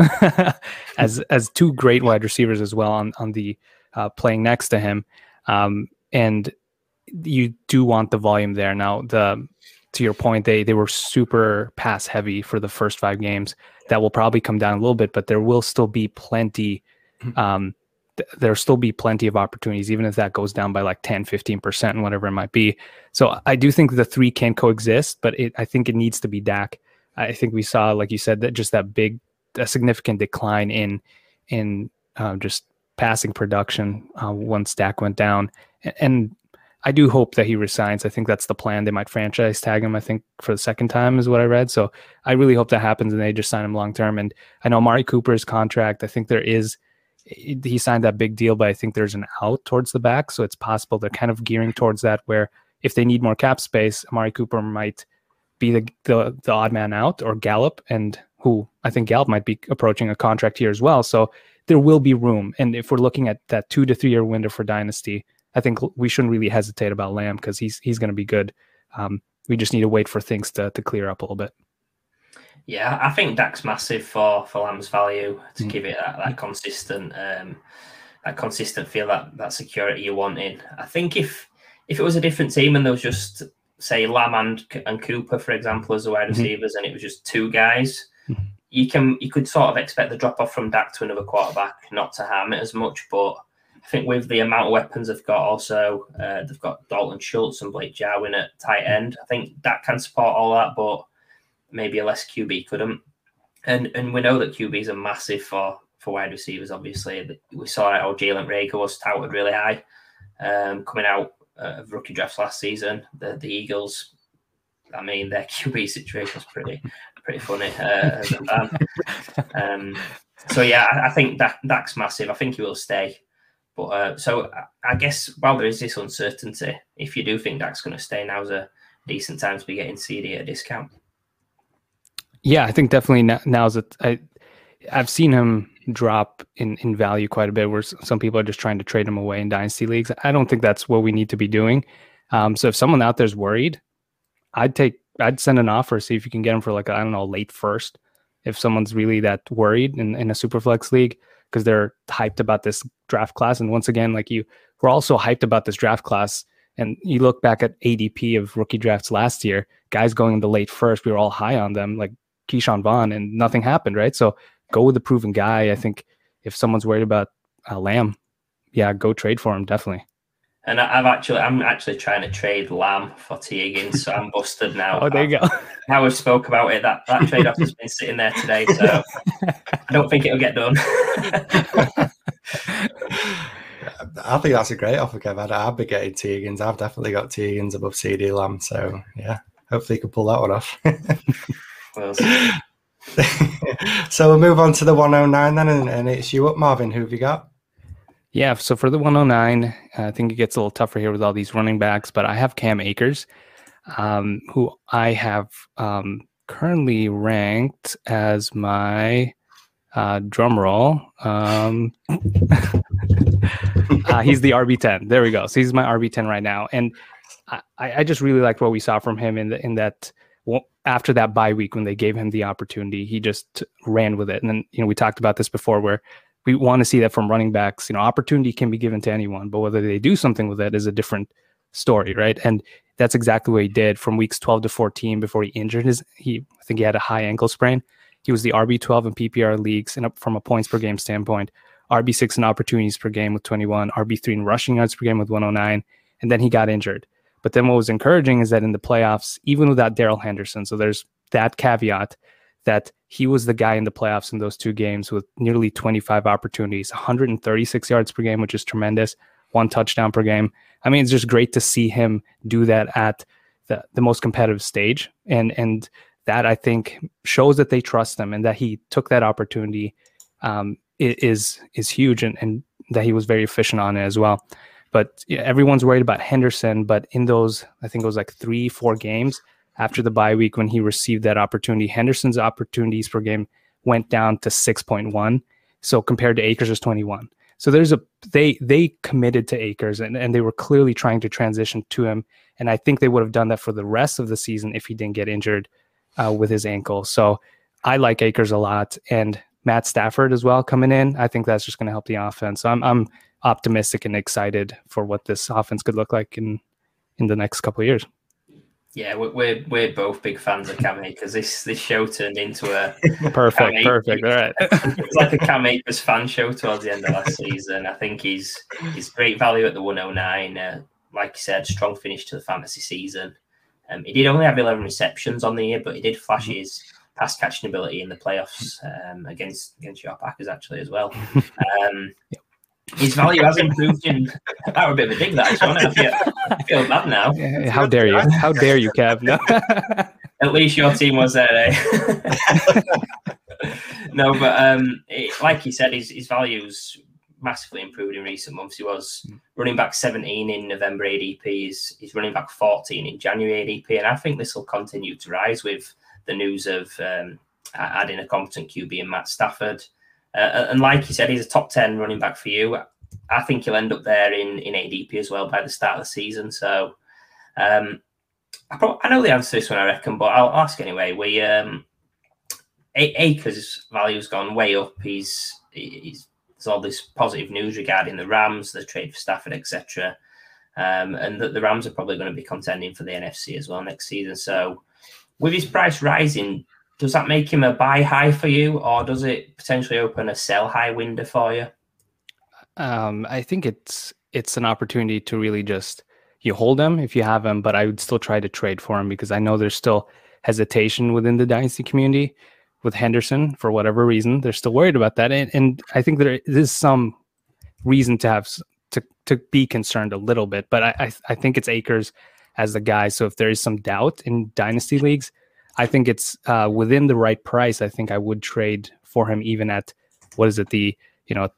as as two great wide receivers as well on on the uh, playing next to him. Um, and you do want the volume there. Now the to your point, they they were super pass heavy for the first five games. That will probably come down a little bit, but there will still be plenty. Mm-hmm. Um, th- there'll still be plenty of opportunities, even if that goes down by like 10, 15% and whatever it might be. So I do think the three can coexist, but it, I think it needs to be Dak. I think we saw, like you said, that just that big, a significant decline in, in uh, just passing production uh, once Dak went down. And, and I do hope that he resigns. I think that's the plan. They might franchise tag him, I think, for the second time, is what I read. So I really hope that happens and they just sign him long term. And I know Mari Cooper's contract, I think there is, he signed that big deal, but I think there's an out towards the back. So it's possible they're kind of gearing towards that, where if they need more cap space, Amari Cooper might be the, the, the odd man out or Gallup, and who I think Gallup might be approaching a contract here as well. So there will be room. And if we're looking at that two to three year window for Dynasty, I think we shouldn't really hesitate about Lamb because he's he's going to be good. Um, we just need to wait for things to to clear up a little bit. Yeah, I think Dak's massive for for Lamb's value to mm. give it that, that consistent um, that consistent feel that that security you want in. I think if if it was a different team and there was just say Lamb and and Cooper, for example, as the wide mm-hmm. receivers, mm-hmm. and it was just two guys, mm-hmm. you can you could sort of expect the drop off from Dak to another quarterback not to harm it as much, but I think with the amount of weapons they've got, also uh, they've got Dalton Schultz and Blake Jarwin at tight end. I think that can support all that, but maybe a less QB couldn't. And and we know that QBs are massive for for wide receivers. Obviously, we saw how Jalen Reagor was touted really high um, coming out of rookie drafts last season. The the Eagles, I mean, their QB situation is pretty pretty funny uh, as a fan. Um, so yeah, I, I think that Dak's massive. I think he will stay. But uh, so I guess while there is this uncertainty, if you do think Dak's going to stay, now's a decent time to be getting CeeDee at a discount. Yeah, I think definitely now's it. I I've seen him drop in in value quite a bit. Where some people are just trying to trade him away in dynasty leagues. I don't think that's what we need to be doing. Um, so if someone out there's worried, I'd take I'd send an offer, see if you can get him for like I don't know late first. If someone's really that worried in, in a super flex league, because they're hyped about this draft class. And once again, like you, we're also hyped about this draft class. And you look back at ADP of rookie drafts last year, guys going in the late first, we were all high on them, like Ke'Shawn Vaughn, and nothing happened, right? So go with the proven guy. I think if someone's worried about uh, Lamb, yeah, go trade for him, definitely. And I- I've actually, I'm actually trying to trade Lamb for Tee Higgins, so I'm busted now. Oh, there you go. Now we've spoke about it, that that trade off has been sitting there today, so I don't think it'll get done. I think that's a great offer, Kev. I'd, I'd be getting Tee Higgins. I've definitely got Tee Higgins above CeeDee Lamb. So, yeah, hopefully you can pull that one off. We'll see. so we'll move on to the 109 then, and, and it's you up, Marvin. Who have you got? Yeah, so for the 109, I think it gets a little tougher here with all these running backs, but I have Cam Akers, um, who I have um, currently ranked as my uh, drum roll. Um, uh, he's the RB10. There we go. So he's my RB10 right now, and I, I just really liked what we saw from him in the, in that well, after that bye week when they gave him the opportunity, he just ran with it. And then you know we talked about this before where we want to see that from running backs. You know, opportunity can be given to anyone, but whether they do something with it is a different story, right? And that's exactly what he did from weeks 12 to 14 before he injured his. He, I think he had a high ankle sprain. He was the RB 12 in PPR leagues, and from a points per game standpoint, RB six in opportunities per game with 21, RB three in rushing yards per game with 109, and then he got injured. But then what was encouraging is that in the playoffs, even without Darrell Henderson, so there's that caveat that he was the guy in the playoffs in those two games with nearly 25 opportunities, 136 yards per game, which is tremendous, one touchdown per game. I mean, it's just great to see him do that at the, the most competitive stage. And and that I think shows that they trust him and that he took that opportunity um, is is huge and, and that he was very efficient on it as well. But yeah, everyone's worried about Henderson. But in those, I think it was like three, four games, after the bye week when he received that opportunity. Henderson's opportunities per game went down to 6.1. So compared to Akers was 21. So there's a they they committed to Akers and, and they were clearly trying to transition to him. And I think they would have done that for the rest of the season if he didn't get injured uh, with his ankle. So I like Akers a lot. And Matt Stafford as well coming in. I think that's just going to help the offense. So I'm I'm optimistic and excited for what this offense could look like in in the next couple years. Yeah, we're, we're we're both big fans of Cam Akers. This this show turned into a perfect, perfect. All right, it's like a Cam Akers fan show towards the end of last season. I think he's he's great value at the 109. Uh, like you said, strong finish to the fantasy season. Um, he did only have 11 receptions on the year, but he did flash his pass catching ability in the playoffs um, against against your Packers actually as well. Um, his value has improved in. That was a bit of a dig, that actually. I feel, I feel bad now. Yeah, How dare you? How dare you, Kev? No. At least your team was there, eh? no, but um, it, like you said, his, his values massively improved in recent months. He was running back 17 in November ADP. He's, he's running back 14 in January ADP. And I think this will continue to rise with the news of um, adding a competent QB in Matt Stafford. Uh, and like you said, he's a top 10 running back for you. I think he'll end up there in, in ADP as well by the start of the season. So um, I, I know the answer to this one, I reckon, but I'll ask anyway. We um, Akers' value's gone way up. He's, he's there's all this positive news regarding the Rams, the trade for Stafford, etc. Um, and that the Rams are probably going to be contending for the NFC as well next season. So with his price rising, does that make him a buy high for you, or does it potentially open a sell high window for you? Um, I think it's it's an opportunity to really just you hold him if you have him, but I would still try to trade for him because I know there's still hesitation within the dynasty community with Henderson for whatever reason. They're still worried about that, and, and I think there is some reason to have to to be concerned a little bit. But I I, I think it's Akers as the guy. So if there is some doubt in dynasty leagues, I think it's uh, within the right price. I think I would trade for him even at what is it the you know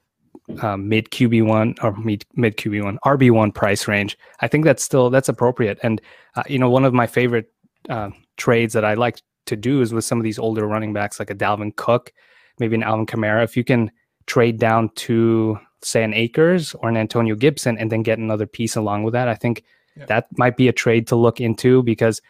uh, mid QB one or mid mid QB one RB one price range. I think that's still that's appropriate. And uh, you know one of my favorite uh, trades that I like to do is with some of these older running backs like a Dalvin Cook, maybe an Alvin Kamara. If you can trade down to say an Akers or an Antonio Gibson and then get another piece along with that, I think yeah. that might be a trade to look into because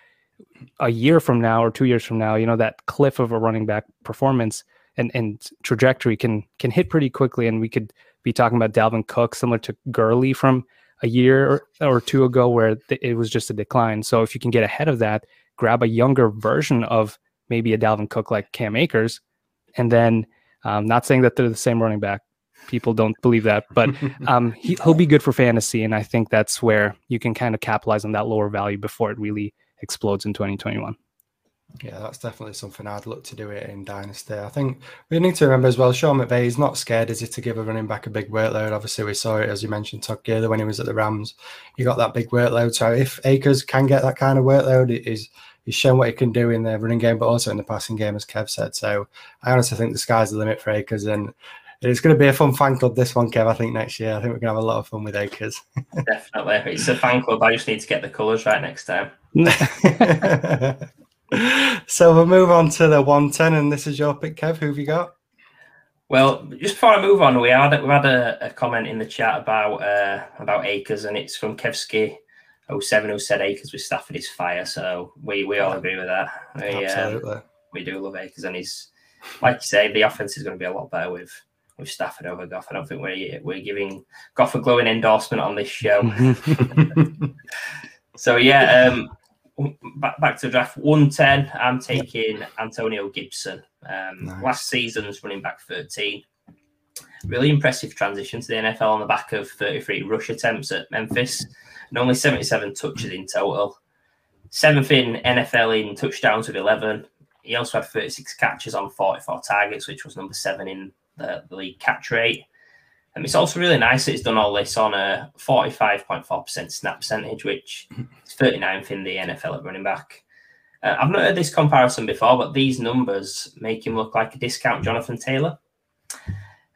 a year from now or two years from now, you know, that cliff of a running back performance and, and trajectory can can hit pretty quickly. And we could be talking about Dalvin Cook, similar to Gurley from a year or two ago, where it was just a decline. So if you can get ahead of that, grab a younger version of maybe a Dalvin Cook like Cam Akers, and then um, not saying that they're the same running back people don't believe that, but um, he, will be good for fantasy, and I think that's where you can kind of capitalize on that lower value before it really explodes in 2021. Yeah, that's definitely something I'd look to do it in Dynasty. I think we need to remember as well, Sean McVay is not scared, is he, to give a running back a big workload? Obviously, we saw it, as you mentioned, Todd Gurley when he was at the Rams. He got that big workload. So if Akers can get that kind of workload, it is he's shown what he can do in the running game, but also in the passing game, as Kev said. So I honestly think the sky's the limit for Akers. And it's going to be a fun fan club, this one, Kev, I think, next year. I think we're going to have a lot of fun with Akers. Definitely. It's a fan club. I just need to get the colours right next time. so we'll move on to the 110, and this is your pick, Kev. Who have you got? Well, just before I move on, we had we had a, a comment in the chat about uh, about Akers, and it's from Kevsky 07 who said Akers with Stafford is fire. So we we all agree with that. We, Absolutely, um, we do love Akers, and he's like you say, the offense is going to be a lot better with with Stafford over Goff. I don't think we're we're giving Goff a glowing endorsement on this show. so yeah, um, back, back to draft 110. I'm taking Antonio Gibson. Um, nice. Last season's running back 13. Really impressive transition to the NFL on the back of 33 rush attempts at Memphis and only 77 touches in total. Seventh in NFL in touchdowns with 11. He also had 36 catches on 44 targets, which was number seven in the, the catch rate. And it's also really nice that he's done all this on a 45.4% snap percentage, which is 39th in the NFL at running back. Uh, I've not heard this comparison before, but these numbers make him look like a discount Jonathan Taylor.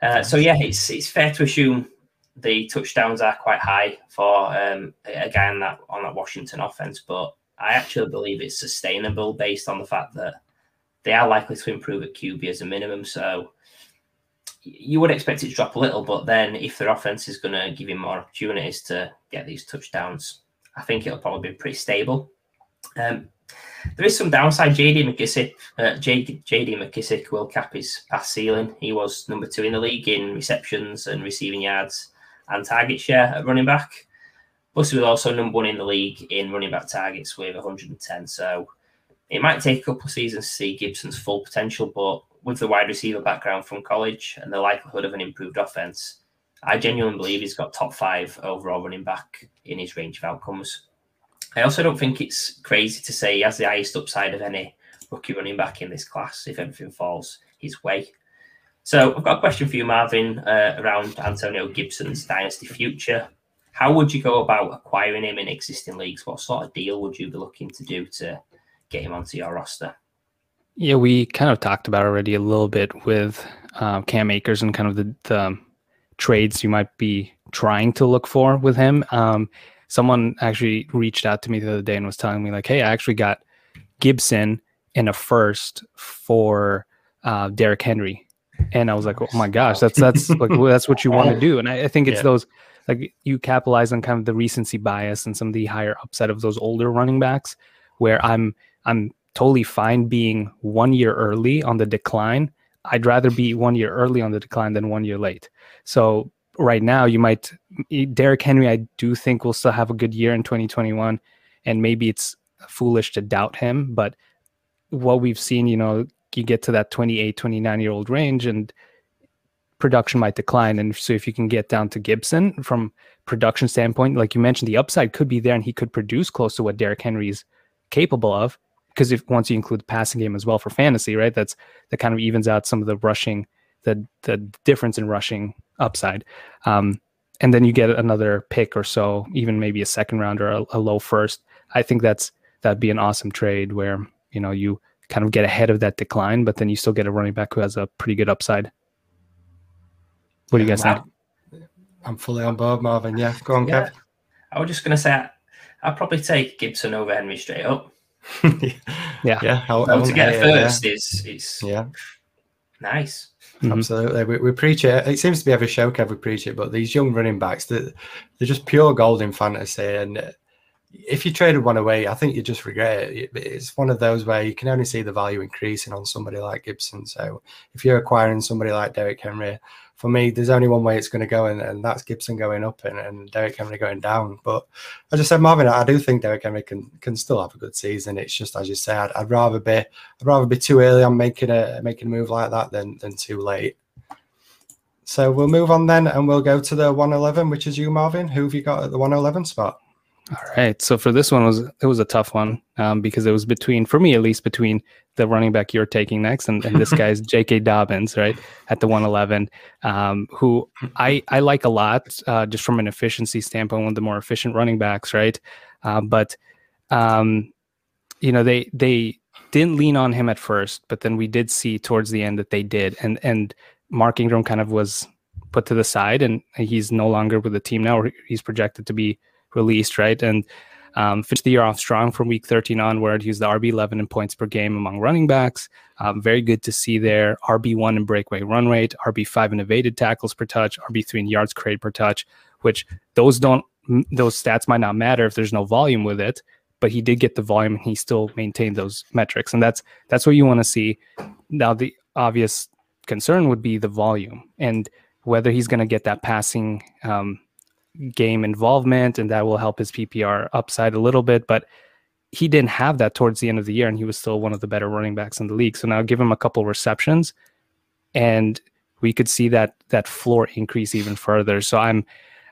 Uh, so yeah, it's it's fair to assume the touchdowns are quite high for um, a guy on that on that Washington offense, but I actually believe it's sustainable based on the fact that they are likely to improve at QB as a minimum. So you would expect it to drop a little, but then if their offense is going to give him more opportunities to get these touchdowns, I think it'll probably be pretty stable. Um, there is some downside. JD McKissic, uh, JD, JD McKissic will cap his pass ceiling. He was number two in the league in receptions and receiving yards and target share at running back. He was also number one in the league in running back targets with 110. So it might take a couple of seasons to see Gibson's full potential, but with the wide receiver background from college and the likelihood of an improved offense, I genuinely believe he's got top five overall running back in his range of outcomes. I also don't think it's crazy to say he has the highest upside of any rookie running back in this class if everything falls his way. So I've got a question for you, Marvin, uh, around Antonio Gibson's dynasty future. How would you go about acquiring him in existing leagues? What sort of deal would you be looking to do to get him onto your roster? Yeah, we kind of talked about already a little bit with uh, Cam Akers and kind of the, the, trades you might be trying to look for with him. Um, someone actually reached out to me the other day and was telling me like, "Hey, I actually got Gibson in a first for uh, Derrick Henry," and I was like, "Oh my gosh, that's that's like that's what you want to do." And I, I think it's yeah. those like you capitalize on kind of the recency bias and some of the higher upside of those older running backs, where I'm I'm totally fine being one year early on the decline. I'd rather be one year early on the decline than one year late. So right now, you might Derrick Henry. I do think will still have a good year in 2021, and maybe it's foolish to doubt him. But what we've seen, you know, you get to that 28, 29 year old range, and production might decline. And so if you can get down to Gibson from production standpoint, like you mentioned, the upside could be there, and he could produce close to what Derrick Henry is capable of because if once you include the passing game as well for fantasy, right, that's that kind of evens out some of the rushing, the the difference in rushing upside. Um, and then you get another pick or so, even maybe a second round or a, a low first. I think that's that'd be an awesome trade where you know you kind of get ahead of that decline, but then you still get a running back who has a pretty good upside. What do you guys think? I'm fully on board, Marvin. Yeah, go on, yeah. Kev. I was just going to say, I'd probably take Gibson over Henry straight up. Yeah, yeah. I, I to get first yeah. is is yeah, nice. Mm-hmm. Absolutely, we, we preach it. It seems to be every show, Kev, we preach it. But these young running backs, that they're just pure gold in fantasy. And if you traded one away, I think you just regret it. It's one of those where you can only see the value increasing on somebody like Gibson. So if you're acquiring somebody like Derrick Henry, for me, there's only one way it's going to go, and, and that's Gibson going up and, and Derrick Henry going down. But as I said, Marvin, I do think Derrick Henry can can still have a good season. It's just as you say, I'd, I'd rather be I'd rather be too early on making a making a move like that than than too late. So we'll move on then, and we'll go to the 111, which is you, Marvin. Who have you got at the 111 spot? All right. So for this one was it was a tough one um, because it was between for me at least between the running back you're taking next and, and this guy's J.K. Dobbins right at the 111, um, who I I like a lot uh, just from an efficiency standpoint, one of the more efficient running backs, right? Uh, but um, you know they they didn't lean on him at first, but then we did see towards the end that they did, and and Mark Ingram kind of was put to the side, and he's no longer with the team now. He's projected to be released, right? And um, finished the year off strong from week 13 onward. He was the RB11 in points per game among running backs. Um, very good to see there. RB1 in breakaway run rate, RB5 in evaded tackles per touch, RB3 in yards created per touch, which those don't those stats might not matter if there's no volume with it, but he did get the volume and he still maintained those metrics. And that's that's what you want to see. Now the obvious concern would be the volume and whether he's going to get that passing um, game involvement, and that will help his PPR upside a little bit. But he didn't have that towards the end of the year, and he was still one of the better running backs in the league. So now give him a couple receptions, and we could see that that floor increase even further. So I'm,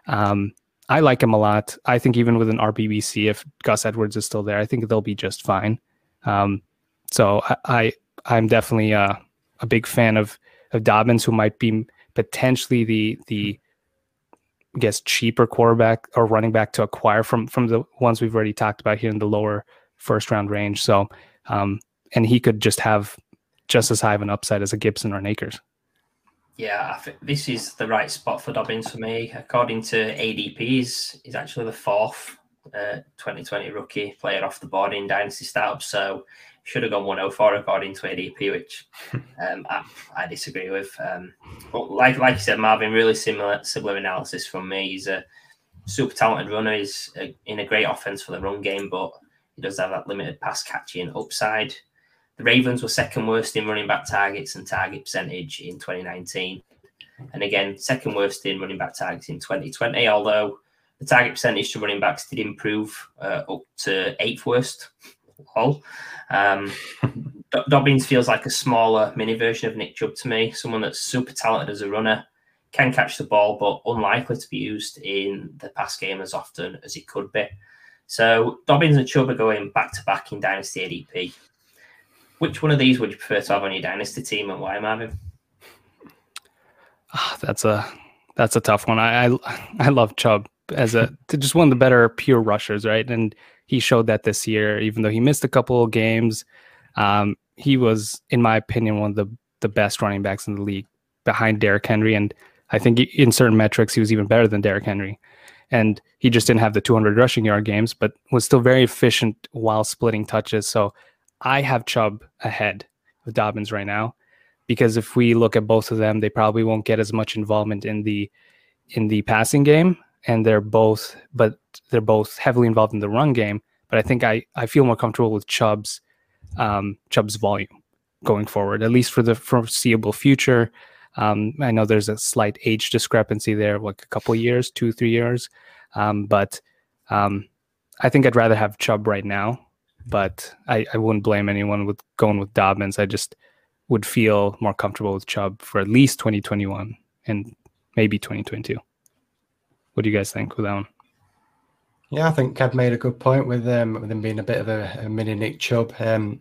um, I like him a lot. I think even with an RBBC, if Gus Edwards is still there, I think they'll be just fine. Um, so I, I am definitely a, a big fan of of Dobbins, who might be potentially the the guess cheaper quarterback or running back to acquire from from the ones we've already talked about here in the lower first round range. So, um, and he could just have just as high of an upside as a Gibson or an Akers. Yeah, I think this is the right spot for Dobbins for me. According to ADPs, he's, actually the fourth uh, 2020 rookie player off the board in Dynasty Startups. So should have gone 104 according to ADP, which um, I, I, disagree with. Um, but like like you said, Marvin, really similar similar analysis from me. He's a super talented runner. He's a, in a great offense for the run game, but he does have that limited pass catching upside. The Ravens were second worst in running back targets and target percentage in 2019, and again second worst in running back targets in 2020. Although the target percentage to running backs did improve uh, up to eighth worst. All. Um, Dobbins feels like a smaller mini version of Nick Chubb to me, someone that's super talented as a runner, can catch the ball, but unlikely to be used in the pass game as often as he could be. So Dobbins and Chubb are going back to back in Dynasty ADP. Which one of these would you prefer to have on your Dynasty team and why, Marvin? Oh, that's a that's a tough one. I I, I love Chubb as a just one of the better pure rushers, right? And he showed that this year, even though he missed a couple of games. Um, he was, in my opinion, one of the, the best running backs in the league behind Derrick Henry. And I think in certain metrics, he was even better than Derrick Henry. And he just didn't have the 200 rushing yard games, but was still very efficient while splitting touches. So I have Chubb ahead of Dobbins right now because if we look at both of them, they probably won't get as much involvement in the in the passing game and they're both, but they're both heavily involved in the run game. But I think I, I feel more comfortable with Chubb's um, Chubb's volume going forward, at least for the foreseeable future. Um, I know there's a slight age discrepancy there, like a couple years, two three years, um, but um, I think I'd rather have Chubb right now. But I, I wouldn't blame anyone with going with Dobbins. I just would feel more comfortable with Chubb for at least 2021 and maybe 2022. What do you guys think with that one? Yeah, I think Kev made a good point with um, with him being a bit of a, a mini Nick Chubb. Um,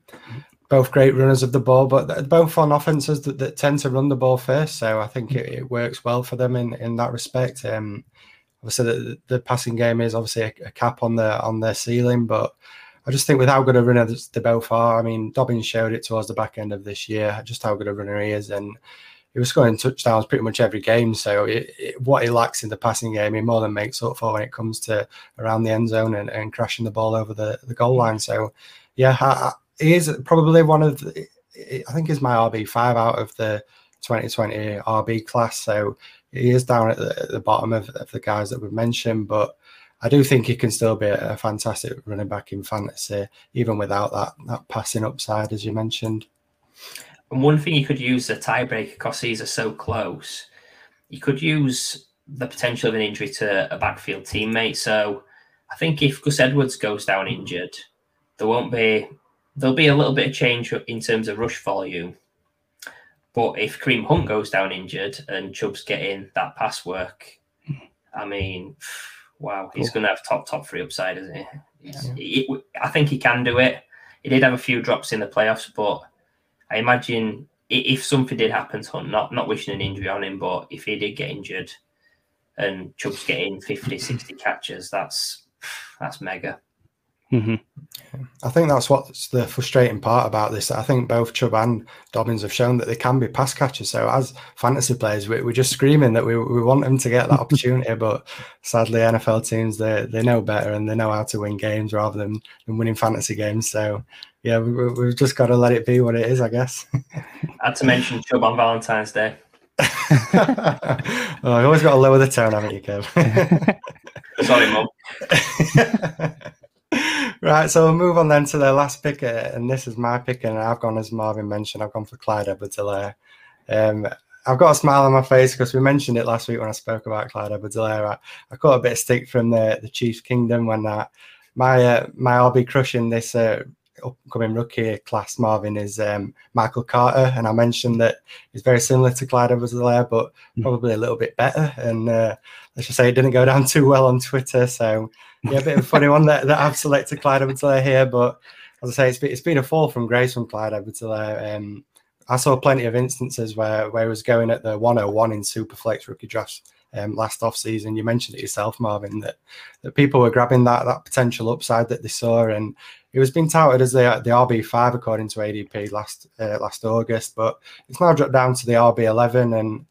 both great runners of the ball, but both on offenses that, that tend to run the ball first. So I think it, it works well for them in, in that respect. Um, obviously, the, the passing game is obviously a, a, cap on the on their ceiling, but I just think with how good a runner they both are. I mean, Dobbins showed it towards the back end of this year, just how good a runner he is, and he was scoring touchdowns pretty much every game. So it, it, what he lacks in the passing game, he more than makes up for when it comes to around the end zone and, and crashing the ball over the, the goal mm. line. So yeah, I, he is probably one of the, I think he's my RB five out of the 2020 RB class. So he is down at the, at the bottom of, of, the guys that we've mentioned, but I do think he can still be a, a fantastic running back in fantasy, even without that that passing upside, as you mentioned. And one thing you could use a tiebreaker because these are so close, you could use the potential of an injury to a backfield teammate. So I think if Gus Edwards goes down mm-hmm. injured, there won't be there'll be a little bit of change in terms of rush volume. But if Kareem Hunt goes down injured and Chubb's getting that pass work, I mean, wow, he's Cool. going to have top top three upside, isn't he? He- I think he can do it. He did have a few drops in the playoffs, but I imagine if something did happen to Hunt, not not wishing an injury on him, but if he did get injured and Chubb's getting 50, 60 catches, that's that's mega. hmm I think that's what's the frustrating part about this. I think both Chubb and Dobbins have shown that they can be pass catchers. So as fantasy players, we, we're just screaming that we, we want them to get that opportunity. but sadly, NFL teams they they know better and they know how to win games rather than, than winning fantasy games. So yeah, we, we've just got to let it be what it is, I guess. I had to mention Chubb on Valentine's Day. oh, you always got to lower the tone, haven't you, Kev? Sorry, mum. right, so we'll move on then to the last pick, uh, and this is my pick, and I've gone as Marvin mentioned. I've gone for Clyde Edwards-Helaire. Um, I've got a smile on my face because we mentioned it last week when I spoke about Clyde Edwards-Helaire. I, I caught a bit of stick from the the Chiefs Kingdom when uh, my uh, my RB crushing this uh, upcoming rookie class, Marvin, is um, Michael Carter, and I mentioned that he's very similar to Clyde Edwards-Helaire, but Mm. probably a little bit better. And uh, let's just say it didn't go down too well on Twitter, so yeah, a bit of a funny one that, that I've selected Clyde Edwards-Helaire. But as I say, it's been, it's been a fall from grace from Clyde edwards Um, I saw plenty of instances where, where he was going at the 101 in Superflex rookie drafts um, last off season. You mentioned it yourself, Marvin, that, that people were grabbing that that potential upside that they saw, and it was being touted as the the RB five according to ADP last uh, last August, but it's now dropped down to the RB eleven and.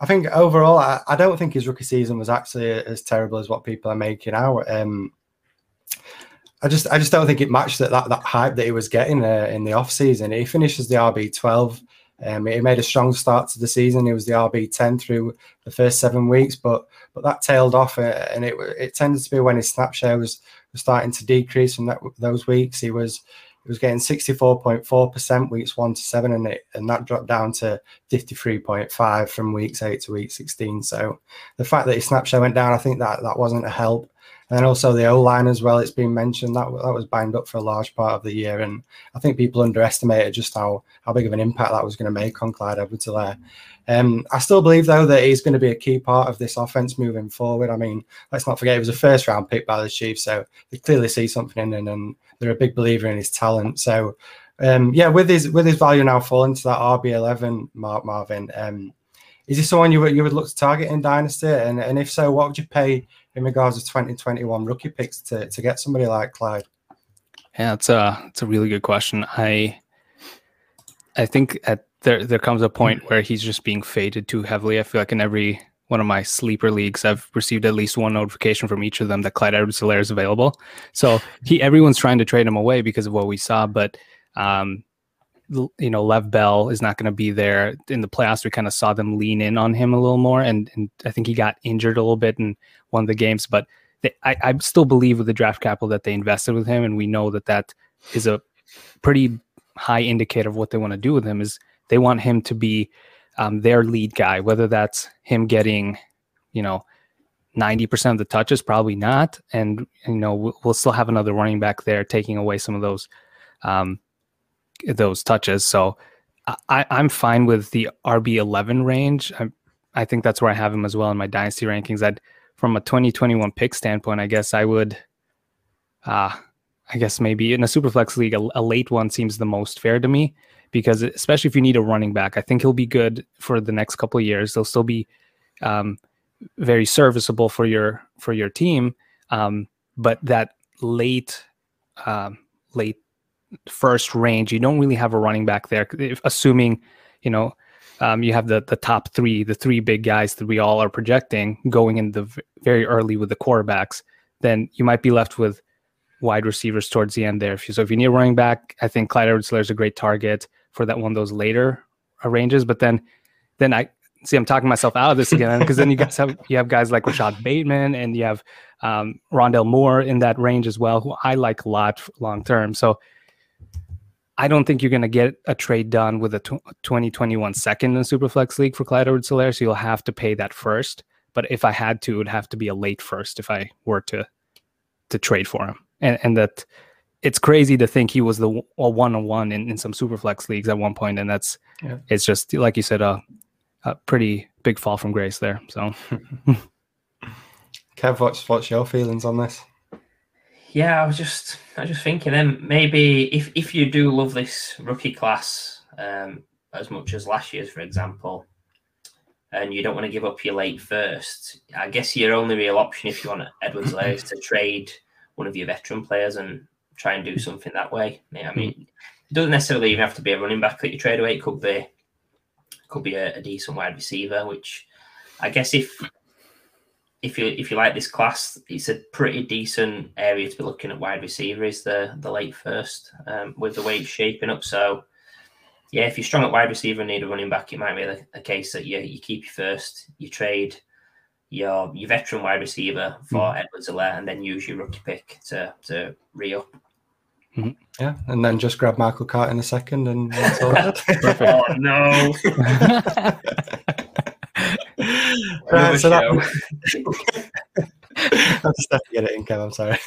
I think overall, I, I don't think his rookie season was actually as terrible as what people are making out. Um, I just, I just don't think it matched that that, that hype that he was getting uh, in the off season. He finishes the RB twelve. Um, he made a strong start to the season. He was the RB ten through the first seven weeks, but but that tailed off, uh, and it it tended to be when his snap share was, was starting to decrease from that those weeks. He was he was getting 64.4% weeks one to seven, and it and that dropped down to 53.5 from weeks eight to week 16. So the fact that his snap share went down, I think that that wasn't a help. And then also the O line as well. It's been mentioned that that was banged up for a large part of the year, and I think people underestimated just how how big of an impact that was going to make on Clyde Edwards-Helaire. Um, I still believe though that he's going to be a key part of this offense moving forward. I mean, let's not forget he was a first round pick by the Chiefs, so they clearly see something in him, and they're a big believer in his talent. So um, yeah, with his with his value now falling to that RB eleven, Mark Marvin, um, is this someone you would you would look to target in Dynasty? And and if so, what would you pay in regards to twenty twenty one rookie picks to to get somebody like Clyde? Yeah, it's a it's a really good question. I I think at there there comes a point where he's just being faded too heavily. I feel like in every one of my sleeper leagues, I've received at least one notification from each of them that Clyde Edwards-Helaire is available. So he everyone's trying to trade him away because of what we saw, but um, you know, Le'Veon Bell is not going to be there in the playoffs. We kind of saw them lean in on him a little more, and and I think he got injured a little bit in one of the games, but they, I, I still believe with the draft capital that they invested with him, and we know that that is a pretty high indicator of what they want to do with him. Is they want him to be um, their lead guy, whether that's him getting, you know, ninety percent of the touches, probably not, and you know we'll, still have another running back there taking away some of those um, those touches. So I, I'm fine with the RB eleven range. I, I think that's where I have him as well in my dynasty rankings. I'd from a 2021 pick standpoint, I guess I would, uh, I guess maybe in a superflex league, a, a late one seems the most fair to me because especially if you need a running back, I think he'll be good for the next couple of years. They'll still be um, very serviceable for your for your team, um, but that late um, late first range, you don't really have a running back there. If, assuming you know um, you have the the top three, the three big guys that we all are projecting going in the v- very early with the quarterbacks, then you might be left with wide receivers towards the end there. So if you need a running back, I think Clyde Edwards-Helaire is a great target for that one of those later ranges. But then, then I see I'm talking myself out of this again because then you guys have you have guys like Rashod Bateman and you have um, Rondale Moore in that range as well, who I like a lot long term. So I don't think you're going to get a trade done with a tw- 2021 second in Superflex League for Clyde Edwards-Helaire, so you'll have to pay that first. But if I had to, it would have to be a late first if I were to to trade for him, and and that it's crazy to think he was the one on one in some superflex leagues at one point, and that's yeah. it's just like you said, a, a pretty big fall from grace there. So, Kev, what's what's your feelings on this? Yeah, I was just I was just thinking then maybe if if you do love this rookie class um, as much as last year's, for example, and you don't want to give up your late first, I guess your only real option if you want Edwards-Helaire is to trade one of your veteran players and try and do something that way. I mean, it doesn't necessarily even have to be a running back that you trade away. It could be could be a, a decent wide receiver, which I guess if if you if you like this class, it's a pretty decent area to be looking at wide receiver. Is the the late first um, with the way it's shaping up. So yeah, if you're strong at wide receiver and need a running back, it might be a, a case that you you keep your first, you trade your your veteran wide receiver for mm. Edwards Helaire, and then use your rookie pick to to re up. Mm-hmm. Yeah, and then just grab Michael Carter in a second, and that's all Perfect. oh no! right, so that, I just have to get it in, Kev. I'm sorry.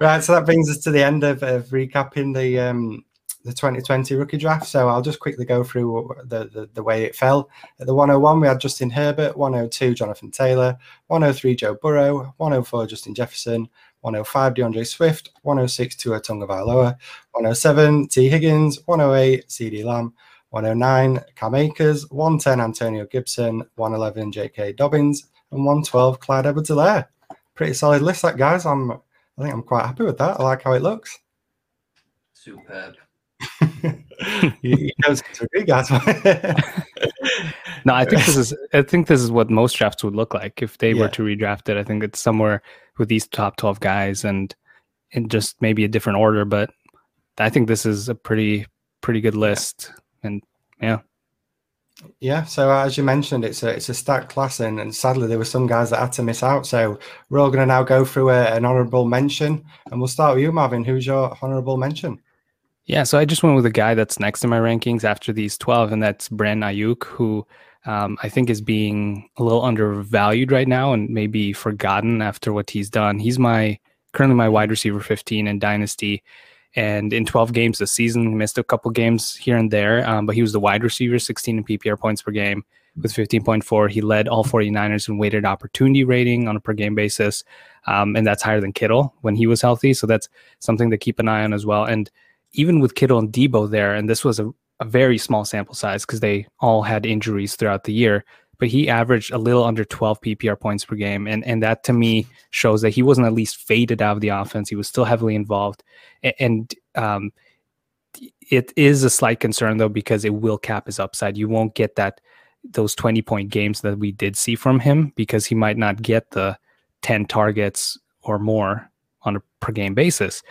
right, so that brings us to the end of, of recapping the um, the 2020 rookie draft. So I'll just quickly go through the, the, the, way it fell. At the 101, we had Justin Herbert, 102, Jonathan Taylor, 103, Joe Burrow, 104, Justin Jefferson, 105, D'Andre Swift, 106, Tua Tagovailoa, 107, Tee Higgins, 108, CeeDee Lamb, 109, Cam Akers, 110, Antonio Gibson, 111, J.K. Dobbins, and 112, Clyde Edwards-Helaire. Pretty solid list, that guys. I'm, I think I'm quite happy with that. I like how it looks. Superb. you, guys agree, guys. no, I think this is. I think this is what most drafts would look like if they yeah. were to redraft it. I think it's somewhere with these top twelve guys and in just maybe a different order. But I think this is a pretty pretty good list. And yeah. Yeah, so as you mentioned, it's a it's a stacked class, and, and sadly there were some guys that had to miss out. So we're all going to now go through a, an honourable mention, and we'll start with you, Marvin. Who's your honourable mention? Yeah, so I just went with a guy that's next in my rankings after these 12, and that's Brandon Aiyuk, who um, I think is being a little undervalued right now and maybe forgotten after what he's done. He's my currently my wide receiver 15 in Dynasty. And in 12 games this season, missed a couple games here and there, um, but he was the wide receiver, 16 in PPR points per game with 15.4. He led all 49ers in weighted opportunity rating on a per game basis. Um, and that's higher than Kittle when he was healthy. So that's something to keep an eye on as well. And even with Kittle and Deebo there, and this was a, a very small sample size because they all had injuries throughout the year, but he averaged a little under 12 PPR points per game. And, and that to me shows that he wasn't at least faded out of the offense. He was still heavily involved. And, um, it is a slight concern though, because it will cap his upside. You won't get that those 20 point games that we did see from him because he might not get the 10 targets or more on a per game basis.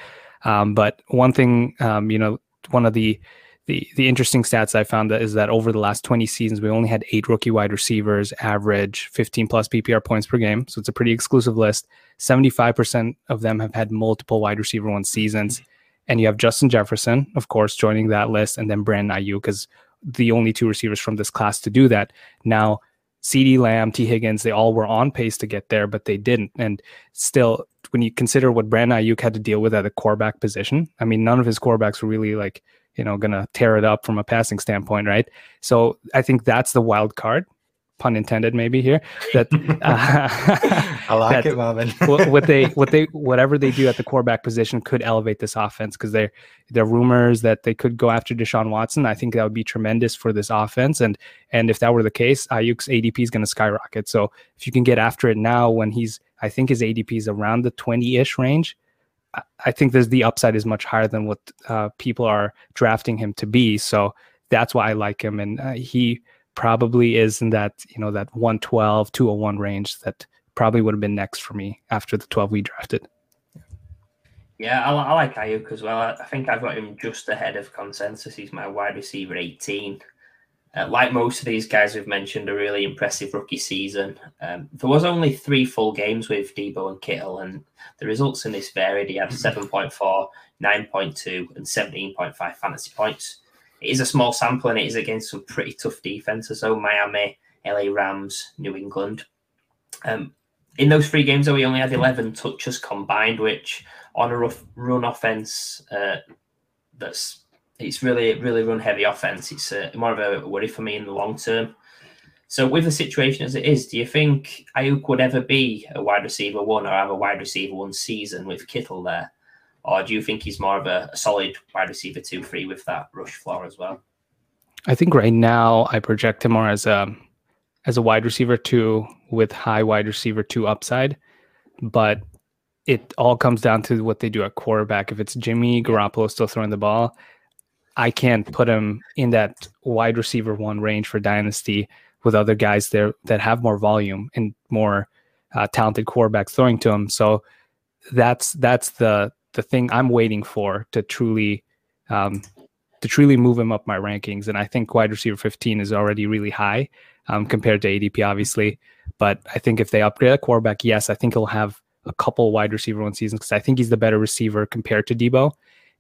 Um, but one thing, um, you know, one of the the the interesting stats I found that is that over the last 20 seasons, we only had eight rookie wide receivers average 15 plus PPR points per game. So it's a pretty exclusive list. 75% of them have had multiple wide receiver one seasons. And you have Justin Jefferson, of course, joining that list, and then Brandon Aiyuk is the only two receivers from this class to do that. Now, CeeDee Lamb, Tee Higgins, they all were on pace to get there, but they didn't. And still, when you consider what Brandon Aiyuk had to deal with at the quarterback position, I mean, none of his quarterbacks were really like, you know, going to tear it up from a passing standpoint, right? So I think that's the wild card pun intended maybe here that uh, I like that it, Marvin. what they what they whatever they do at the quarterback position could elevate this offense because they there are rumors that they could go after Deshaun Watson. I think that would be tremendous for this offense, and and if that were the case, Aiyuk's ADP is going to skyrocket. So if you can get after it now, when he's I think his ADP is around the twenty ish range. I think there's the upside is much higher than what uh, people are drafting him to be. So that's why I like him, and uh, he probably is in that you know that 112 201 range that probably would have been next for me after the 12 we drafted. Yeah i, I like Aiyuk as well. I, think i've got him just ahead of consensus. He's my wide receiver 18 uh, like most of these guys we've mentioned a really impressive rookie season. Um, there was only three full games with Deebo and kittle and the results in this varied. He had 7.4 9.2 and 17.5 fantasy points it is a small sample and it is against some pretty tough defenses. So Miami, LA Rams, New England. Um, in those three games, though, he only had 11 touches combined, which on a rough run offense, uh, that's it's really really run heavy offense. It's uh, more of a worry for me in the long term. So, with the situation as it is, do you think Aiyuk would ever be a wide receiver one or have a wide receiver one season with Kittle there? Or do you think he's more of a, a solid wide receiver two, three with that rush floor as well? I think right now I project him more as a as a wide receiver two with high wide receiver two upside, but it all comes down to what they do at quarterback. If it's Jimmy Garoppolo still throwing the ball, I can't put him in that wide receiver one range for dynasty with other guys there that have more volume and more uh, talented quarterbacks throwing to him. So that's that's the the thing I'm waiting for to truly um, to truly move him up my rankings. And I think wide receiver 15 is already really high um, compared to ADP, obviously. But I think if they upgrade a quarterback, yes, I think he'll have a couple wide receiver one seasons because I think he's the better receiver compared to Deebo.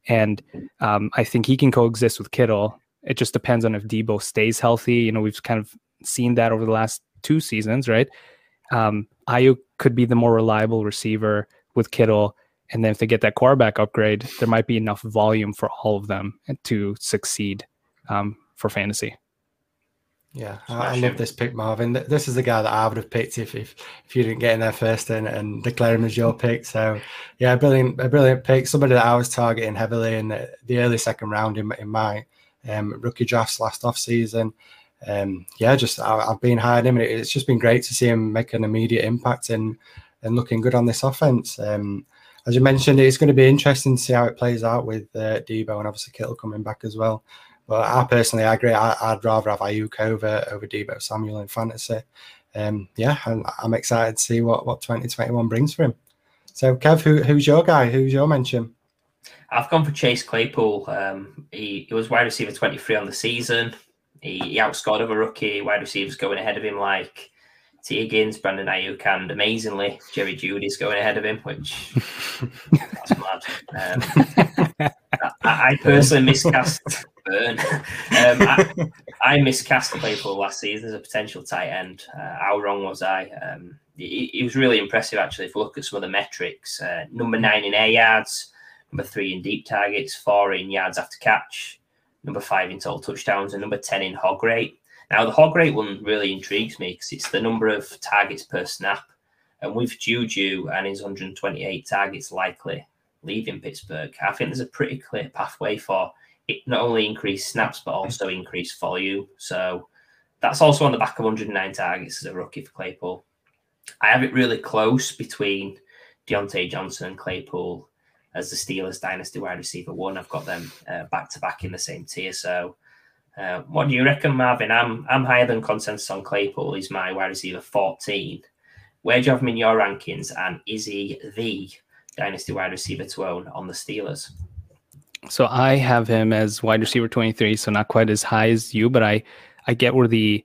And um, I think he can coexist with Kittle. It just depends on if Deebo stays healthy. You know, we've kind of seen that over the last two seasons, right? Um, Aiyuk could be the more reliable receiver with Kittle. And then if they get that quarterback upgrade, there might be enough volume for all of them to succeed um, for fantasy. Yeah, I, I, love this pick, Marvin. This is the guy that I would have picked if if, if you didn't get in there first and, and declare him as your pick. So, yeah, brilliant, a brilliant pick. Somebody that I was targeting heavily in the, the early second round in, in my um, rookie drafts last off season. Um, yeah, just I, have been high on him, and it's just been great to see him make an immediate impact and and looking good on this offense. Um, as you mentioned, it's going to be interesting to see how it plays out with uh, Deebo and obviously Kittle coming back as well. But I personally, I agree. I, would rather have Aiyuk over over Deebo Samuel in fantasy. Um, yeah, I'm, I'm, excited to see what what 2021 brings for him. So, Kev, who, who's your guy? Who's your mention? I've gone for Chase Claypool. Um, he, he, was wide receiver 23 on the season. He, he outscored other rookie wide receivers going ahead of him, like Tee Higgins, Brandon Aiyuk, and amazingly, Jerry Jeudy's going ahead of him, which that's mad. Um, I, I personally miscast burn. um, I, I, miscast Claypool last season as a potential tight end. Uh, how wrong was I? Um, was really impressive, actually, if you look at some of the metrics. Uh, number nine in air yards, number three in deep targets, four in yards after catch, number five in total touchdowns, and number 10 in hog rate. Now, the hog rate one really intrigues me because it's the number of targets per snap. And with Juju and his 128 targets likely leaving Pittsburgh, I think there's a pretty clear pathway for it not only increase snaps but also increase volume. So that's also on the back of 109 targets as a rookie for Claypool. I have it really close between Diontae Johnson and Claypool as the Steelers dynasty wide receiver one. I've got them back to back in the same tier. So, uh, what do you reckon, Marvin? I'm I'm higher than consensus on Claypool. He's my wide receiver 14. Where do you have him in your rankings? And is he the dynasty wide receiver to own on the Steelers? So I have him as wide receiver 23, so not quite as high as you, but I I get where the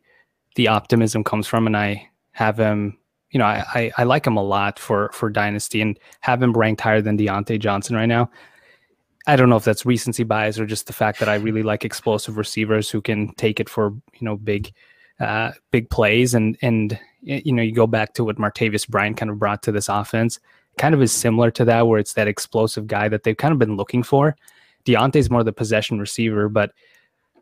the optimism comes from and I have him, you know, I, I, I like him a lot for for dynasty and have him ranked higher than Diontae Johnson right now. I don't know if that's recency bias or just the fact that I really like explosive receivers who can take it for, you know, big uh, big plays and and you know, you go back to what Martavis Bryant kind of brought to this offense, kind of is similar to that where it's that explosive guy that they've kind of been looking for Diontae's more the possession receiver, but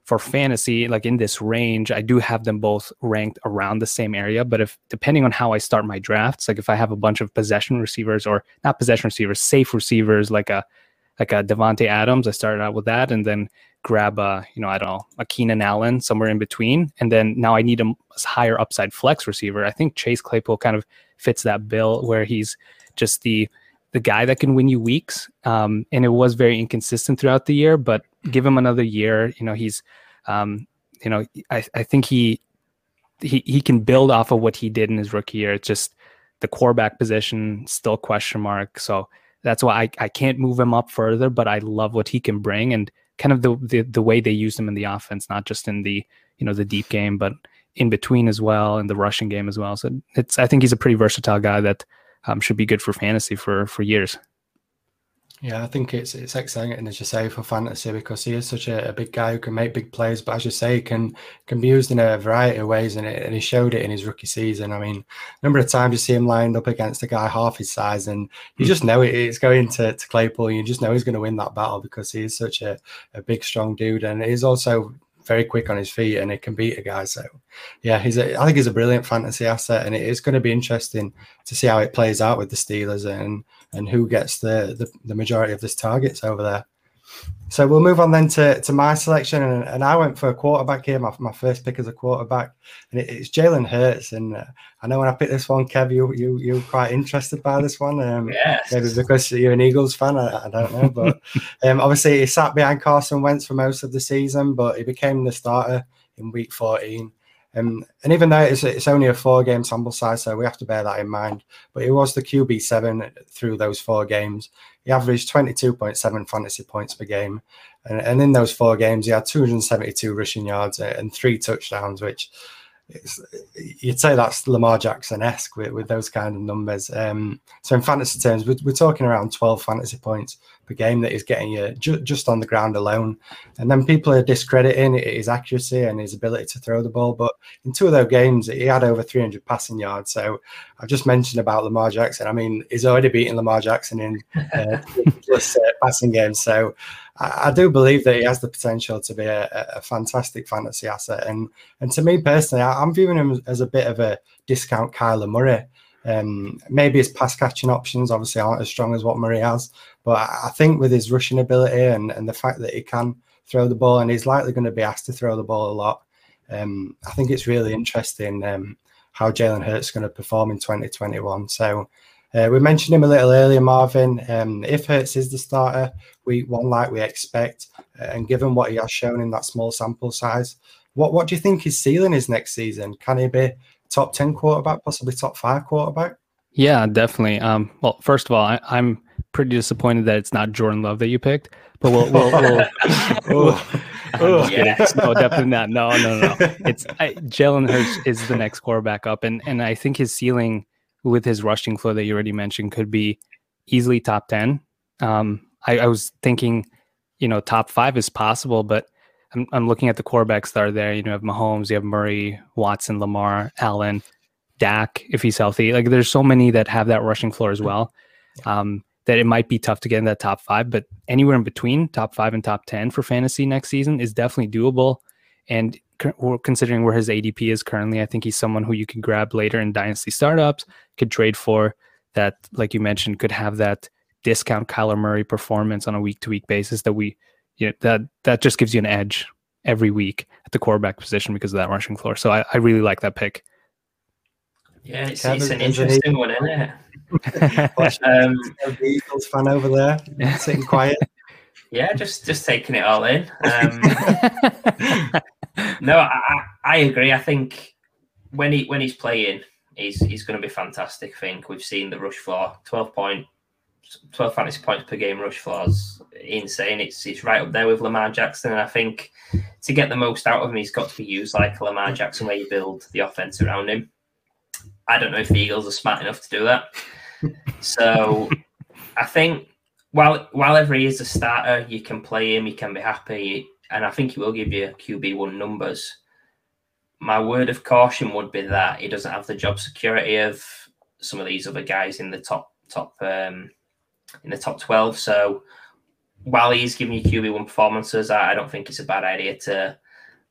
for fantasy, like in this range, I do have them both ranked around the same area. But if depending on how I start my drafts, like if I have a bunch of possession receivers or not possession receivers, safe receivers like a like a Davante Adams, I started out with that, and then grab a you know I don't know a Keenan Allen somewhere in between, and then now I need a higher upside flex receiver. I think Chase Claypool kind of fits that bill where he's just the the guy that can win you weeks. Um, and it was very inconsistent throughout the year, but give him another year. You know, he's, um, you know, I, I think he, he, he can build off of what he did in his rookie year. It's just the quarterback position still question mark. So that's why I, I can't move him up further, but I love what he can bring and kind of the, the, the way they use him in the offense, not just in the, you know, the deep game, but in between as well, and the rushing game as well. So it's, I think he's a pretty versatile guy that, um, should be good for fantasy for for years. Yeah, I think it's it's exciting and as you say for fantasy because he is such a, a, big guy who can make big plays, but as you say, can can be used in a variety of ways, and, it, and he showed it in his rookie season. I mean, a number of times you see him lined up against a guy half his size, and you hmm. just know it, it's going to, to Claypool. You just know he's going to win that battle because he is such a, a big, strong dude, and he's also very quick on his feet and he can beat a guy. So, yeah, he's a, I think he's a brilliant fantasy asset, and it is going to be interesting to see how it plays out with the Steelers and and who gets the, the, the majority of this targets over there. So we'll move on then to, to my selection, and, and I went for a quarterback here. My, my first pick as a quarterback, and it, it's Jalen Hurts. And uh, I know when I picked this one, Kev, you you you quite interested by this one. Um, yes. Maybe because you're an Eagles fan, I, I don't know. But um, obviously, he sat behind Carson Wentz for most of the season, but he became the starter in Week 14. Um, and even though it's, it's only a four game sample size, so we have to bear that in mind. But he was the QB7 through those four games. He averaged 22.7 fantasy points per game. And, and in those four games, he had 272 rushing yards and three touchdowns, which you'd say that's Lamar Jackson esque with, with those kind of numbers. Um, so in fantasy terms, we're, we're, talking around 12 fantasy points per game that he's getting you ju- just on the ground alone. And then people are discrediting his accuracy and his ability to throw the ball. But in two of those games, he had over 300 passing yards. So I've just mentioned about Lamar Jackson. I mean, he's already beaten Lamar Jackson in uh, plus uh, passing games. So I, I, do believe that he has the potential to be a, a, fantastic fantasy asset. And and to me personally, I, am viewing him as a bit of a discount Kyler Murray. Um, maybe his pass catching options obviously aren't as strong as what Murray has, but I, I think with his rushing ability and, and the fact that he can throw the ball and he's likely going to be asked to throw the ball a lot, um, I think it's really interesting um, how Jalen Hurts is going to perform in 2021. So uh, we mentioned him a little earlier, Marvin. Um, if Hurts is the starter, week one, like we expect, uh, and given what he has shown in that small sample size, what what do you think his ceiling is next season? Can he be top ten quarterback, possibly top five quarterback? Yeah, definitely. Um, well, first of all, I, am pretty disappointed that it's not Jordan Love that you picked, but we'll. we'll, we'll, we'll oh, yes. No, definitely not. No, no, no. It's I, Jalen Hurts is the next quarterback up, and and I think his ceiling with his rushing flow that you already mentioned could be easily top 10. Um, I, I, was thinking, you know, top five is possible, but I'm, I'm looking at the quarterbacks that are there. You know, you have Mahomes, you have Murray, Watson, Lamar, Allen, Dak, if he's healthy. Like there's so many that have that rushing floor as well. Um, that it might be tough to get in that top five, but anywhere in between top five and top 10 for fantasy next season is definitely doable. And considering where his ADP is currently, I think he's someone who you can grab later in dynasty startups, could trade for that, like you mentioned, could have that discount Kyler Murray performance on a week to week basis that we, you know, that that just gives you an edge every week at the quarterback position because of that rushing floor. So I, I really like that pick. Yeah, it's, it's an interesting one, isn't it? um, Eagles fan over there, sitting quiet. Yeah, just just taking it all in. Um, no, I, I agree. I think when he when he's playing, he's he's going to be fantastic. I think we've seen the rush floor, twelve point, twelve fantasy points per game rush floors, insane. It's it's right up there with Lamar Jackson, and I think to get the most out of him, he's got to be used like Lamar Jackson, where you build the offense around him. I don't know if the Eagles are smart enough to do that. So I think while while every is a starter, you can play him, you can be happy and I think he will give you QB one numbers. My word of caution would be that he doesn't have the job security of some of these other guys in the top top um, in the top twelve. So while he's giving you QB one performances, I, I don't think it's a bad idea to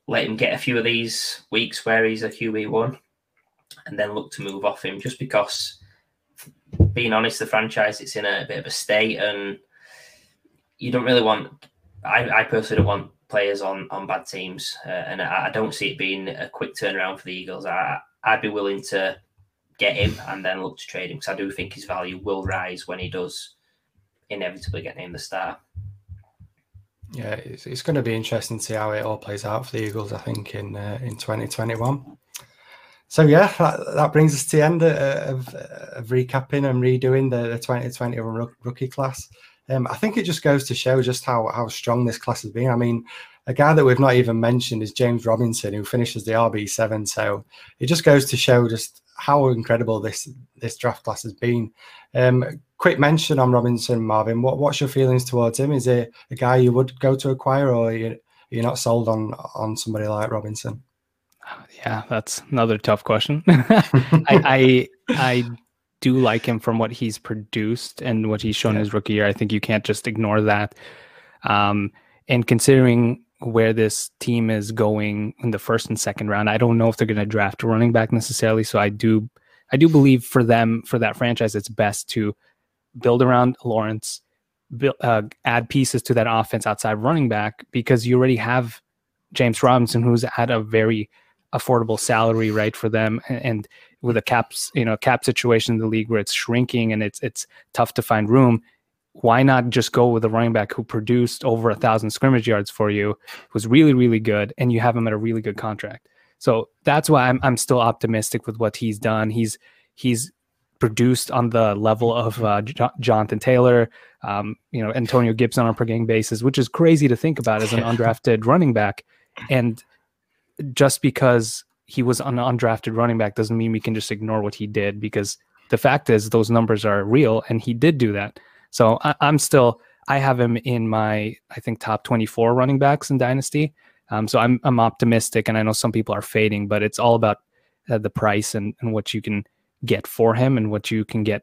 let him get a few of these weeks where he's a QB one, and then look to move off him. Just because, being honest, the franchise it's in a bit of a state, and you don't really want. I, I personally don't want players on on bad teams, uh, and I, I, don't see it being a quick turnaround for the Eagles. I, I'd be willing to get him and then look to trade him because I do think his value will rise when he does inevitably get named the star. Yeah, it's, it's going to be interesting to see how it all plays out for the Eagles. I think in uh, in 2021. So yeah, that, that brings us to the end of, of, recapping and redoing the, the 2021 rookie class. Um, I think it just goes to show just how how strong this class has been. I mean, a guy that we've not even mentioned is James Robinson, who finishes the RB seven. So it just goes to show just how incredible this this draft class has been. Um, quick mention on Robinson, Marvin. What what's your feelings towards him? Is it a guy you would go to acquire, or you, you're not sold on on somebody like Robinson? Yeah, that's another tough question. I, I, I do like him from what he's produced and what he's shown yeah. his rookie year. I think you can't just ignore that. Um, and considering where this team is going in the first and second round, I don't know if they're going to draft a running back necessarily. So I do, I do believe for them, for that franchise, it's best to build around Lawrence, build, uh, add pieces to that offense outside running back because you already have James Robinson, who's at a very affordable salary, right, for them, and, and with a caps, you know, cap situation in the league where it's shrinking and it's it's tough to find room. Why not just go with a running back who produced over a thousand scrimmage yards for you, was really really good, and you have him at a really good contract. So that's why I'm I'm still optimistic with what he's done. He's he's produced on the level of uh, Jonathan Taylor, um, you know, Antonio Gibson on a per game basis, which is crazy to think about as an undrafted running back. And just because he was an undrafted running back doesn't mean we can just ignore what he did because the fact is those numbers are real and he did do that. So I, am still I have him in my I think top 24 running backs in Dynasty. Um, so I'm I'm optimistic and I know some people are fading, but it's all about uh, the price and, and what you can get for him and what you can get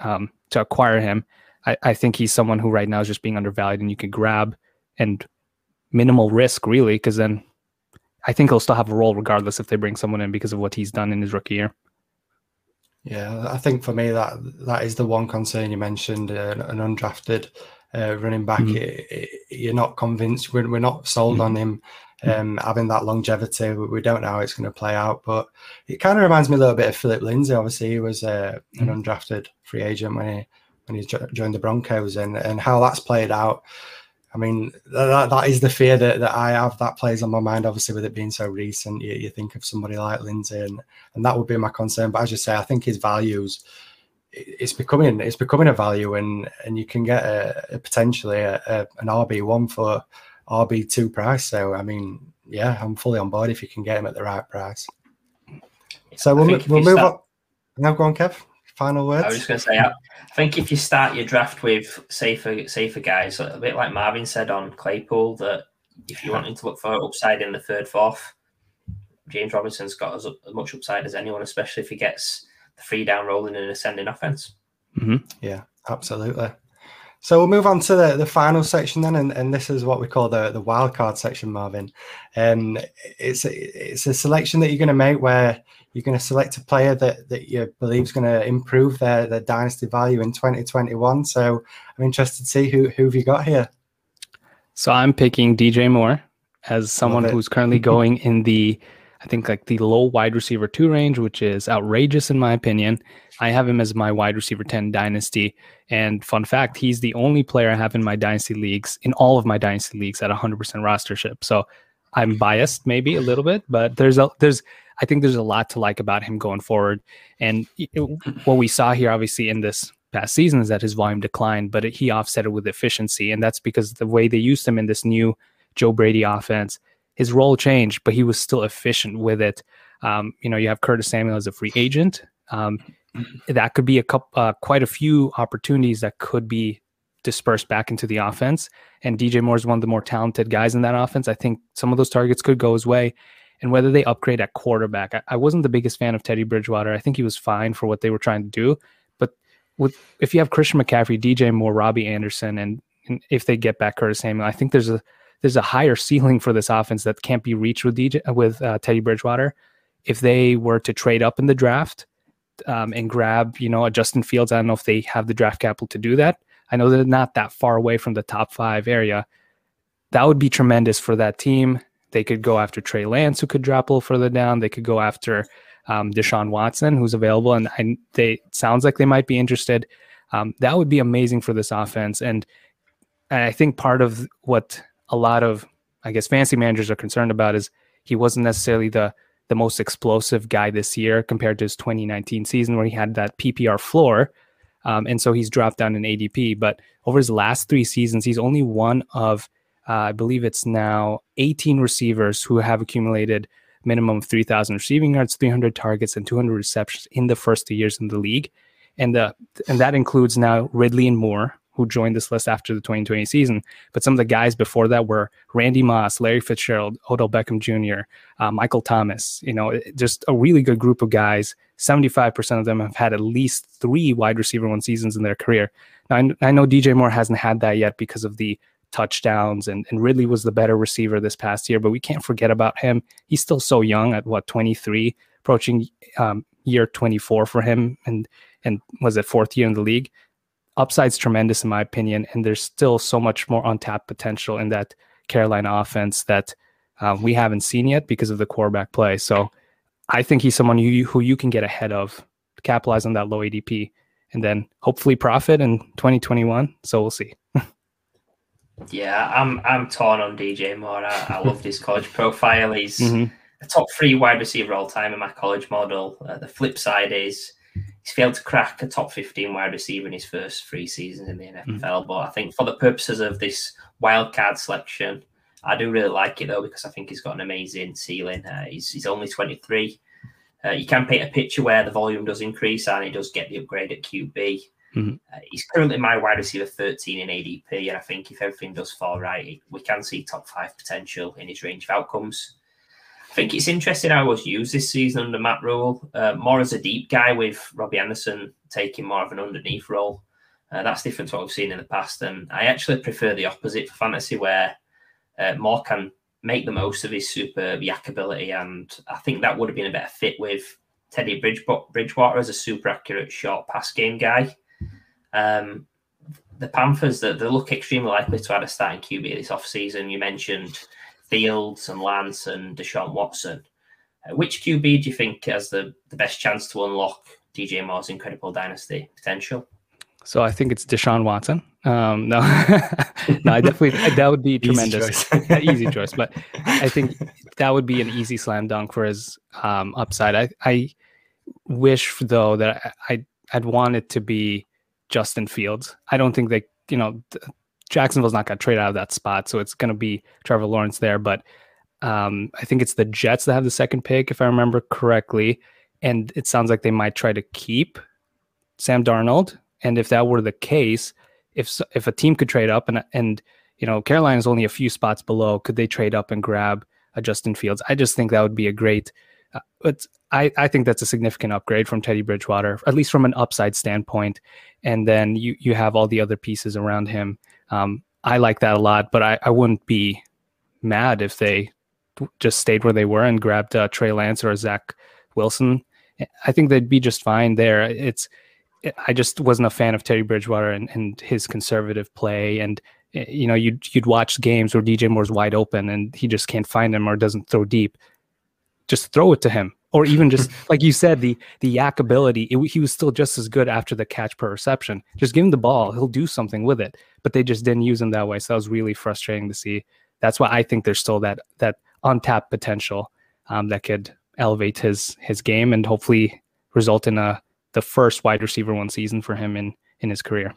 um, to acquire him. I, I think he's someone who right now is just being undervalued and you can grab and minimal risk really because then I think he'll still have a role regardless if they bring someone in because of what he's done in his rookie year. Yeah, I think for me that that is the one concern you mentioned, uh, an undrafted uh, running back. Mm-hmm. It, it, you're not convinced. We're, we're not sold mm-hmm. on him um, having that longevity. We don't know how it's going to play out, but it kind of reminds me a little bit of Philip Lindsay. Obviously, he was uh, an mm-hmm. undrafted free agent when he when he joined the Broncos, and and how that's played out. I mean, that, that is the fear that, that I have. That plays on my mind, obviously, with it being so recent. You, you think of somebody like Lindsay, and, and that would be my concern. But as you say, I think his values, it's becoming it's becoming a value, and and you can get a, a potentially a, a, an RB one for RB two price. So I mean, yeah, I'm fully on board if you can get him at the right price. So we'll, we'll move start... on. Now go on, Kev. Final words. I was just going to say, I think if you start your draft with safer, safer guys, a bit like Marvin said on Claypool, that if you're wanting to look for upside in the third, fourth, James Robinson's got as, as much upside as anyone, especially if he gets the free down rolling and ascending offense. Mm-hmm. Yeah, absolutely. So we'll move on to the, the final section then, and, and this is what we call the, the wild card section, Marvin. Um, it's a, it's a selection that you're going to make where you're going to select a player that, that you believe is going to improve their, their dynasty value in 2021. So I'm interested to see who who have you got here. So I'm picking DJ Moore as someone who's currently going in the I think like the low wide receiver two range, which is outrageous in my opinion. I have him as my wide receiver 10 dynasty. And fun fact, he's the only player I have in my dynasty leagues, in all of my dynasty leagues at 100% rostership. So I'm biased maybe a little bit, but there's a, there's, I think there's a lot to like about him going forward. And it, what we saw here, obviously, in this past season is that his volume declined, but it, he offset it with efficiency. And that's because the way they used him in this new Joe Brady offense, his role changed, but he was still efficient with it. Um, you know, you have Curtis Samuel as a free agent. Um, that could be a couple, uh, quite a few opportunities that could be dispersed back into the offense. And DJ Moore is one of the more talented guys in that offense. I think some of those targets could go his way and whether they upgrade at quarterback. I, I, wasn't the biggest fan of Teddy Bridgewater. I think he was fine for what they were trying to do. But with if you have Christian McCaffrey, DJ Moore, Robbie Anderson, and, and if they get back Curtis Samuel, I think there's a there's a higher ceiling for this offense that can't be reached with DJ with uh, Teddy Bridgewater. If they were to trade up in the draft um, and grab, you know, a Justin Fields, I don't know if they have the draft capital to do that. I know they're not that far away from the top five area. That would be tremendous for that team. They could go after Trey Lance, who could drop a little further down. They could go after um, Deshaun Watson, who's available, and, and they sounds like they might be interested. Um, that would be amazing for this offense, and I think part of what a lot of, I guess, fancy managers are concerned about is he wasn't necessarily the the most explosive guy this year compared to his 2019 season where he had that PPR floor. Um, and so he's dropped down in ADP. But over his last three seasons, he's only one of uh, I believe it's now 18 receivers who have accumulated minimum of 3,000 receiving yards, 300 targets, and 200 receptions in the first two years in the league. and the and that includes now Ridley and Moore, who joined this list after the 2020 season. But some of the guys before that were Randy Moss, Larry Fitzgerald, Odell Beckham Jr., uh, Michael Thomas. You know, just a really good group of guys. 75% of them have had at least three wide receiver one seasons in their career. Now, I, I know DJ Moore hasn't had that yet because of the touchdowns and, and Ridley was the better receiver this past year, but we can't forget about him. He's still so young at what, 23, approaching um, year 24 for him. And, and was it fourth year in the league? Upside's tremendous in my opinion, and there's still so much more untapped potential in that Carolina offense that uh, we haven't seen yet because of the quarterback play. So I think he's someone you, who you can get ahead of, capitalize on that low ADP, and then hopefully profit in 2021. So we'll see. yeah, I'm I'm torn on DJ Moore. I, I love his college profile. He's mm-hmm. a top three wide receiver all time in my college model. Uh, the flip side is he's failed to crack a top 15 wide receiver in his first three seasons in the NFL. Mm. But I think for the purposes of this wild card selection, I do really like it though because I think he's got an amazing ceiling. Uh, he's, he's only 23. Uh, you can paint a picture where the volume does increase and he does get the upgrade at QB. Mm-hmm. Uh, he's currently my wide receiver 13 in ADP, and I think if everything does fall right, we can see top five potential in his range of outcomes. I think it's interesting how was used this season under Matt Rhule, uh, more as a deep guy with Robbie Anderson taking more of an underneath role. Uh, that's different to what we've seen in the past. And I actually prefer the opposite for fantasy, where uh, Moore can make the most of his super YAC ability. And I think that would have been a better fit with Teddy Bridgewater as a super accurate short pass game guy. Um, the Panthers, they, they look extremely likely to add a starting QB this offseason. You mentioned Fields and Lance and Deshaun Watson. Uh, which QB do you think has the, the best chance to unlock DJ Moore's incredible dynasty potential? So I think it's Deshaun Watson. Um, no, no, I definitely that would be tremendous, easy choice. easy choice. But I think that would be an easy slam dunk for his um, upside. I, I wish though that I I'd want it to be Justin Fields. I don't think they, you know, Jacksonville's not going to trade out of that spot, so it's going to be Trevor Lawrence there. But um, I think it's the Jets that have the second pick, if I remember correctly, and it sounds like they might try to keep Sam Darnold. And if that were the case, if if a team could trade up and and you know Carolina is only a few spots below, could they trade up and grab a Justin Fields? I just think that would be a great. Uh, but I, I think that's a significant upgrade from Teddy Bridgewater, at least from an upside standpoint. And then you you have all the other pieces around him. Um, I like that a lot, but I, I wouldn't be mad if they just stayed where they were and grabbed uh, Trey Lance or Zach Wilson. I think they'd be just fine there. It's I just wasn't a fan of Teddy Bridgewater and, and his conservative play. And you know, you'd you'd watch games where DJ Moore's wide open and he just can't find him or doesn't throw deep. Just throw it to him or even just like you said, the the YAC ability. It, he was still just as good after the catch per reception. Just give him the ball; he'll do something with it. But they just didn't use him that way, so that was really frustrating to see. That's why I think there's still that that untapped potential um, that could elevate his his game and hopefully result in a the first wide receiver one season for him in in his career.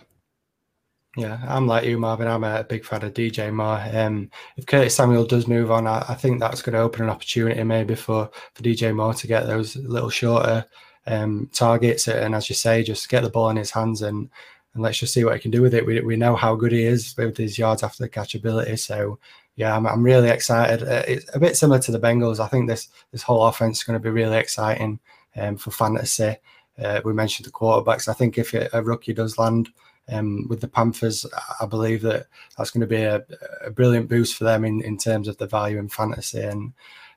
Yeah, I'm like you, Marvin. I'm a big fan of DJ Moore. Um, if Curtis Samuel does move on, I, I think that's going to open an opportunity maybe for, for DJ Moore to get those little shorter um, targets. And as you say, just get the ball in his hands and, and let's just see what he can do with it. We, we know how good he is with his yards after the catch ability. So, yeah, I'm, I'm really excited. Uh, it's a bit similar to the Bengals. I think this this whole offense is going to be really exciting um, for fantasy. Uh, we mentioned the quarterbacks. I think if a rookie does land – um, with the Panthers, I believe that that's going to be a, a, brilliant boost for them in, in terms of the value in fantasy. And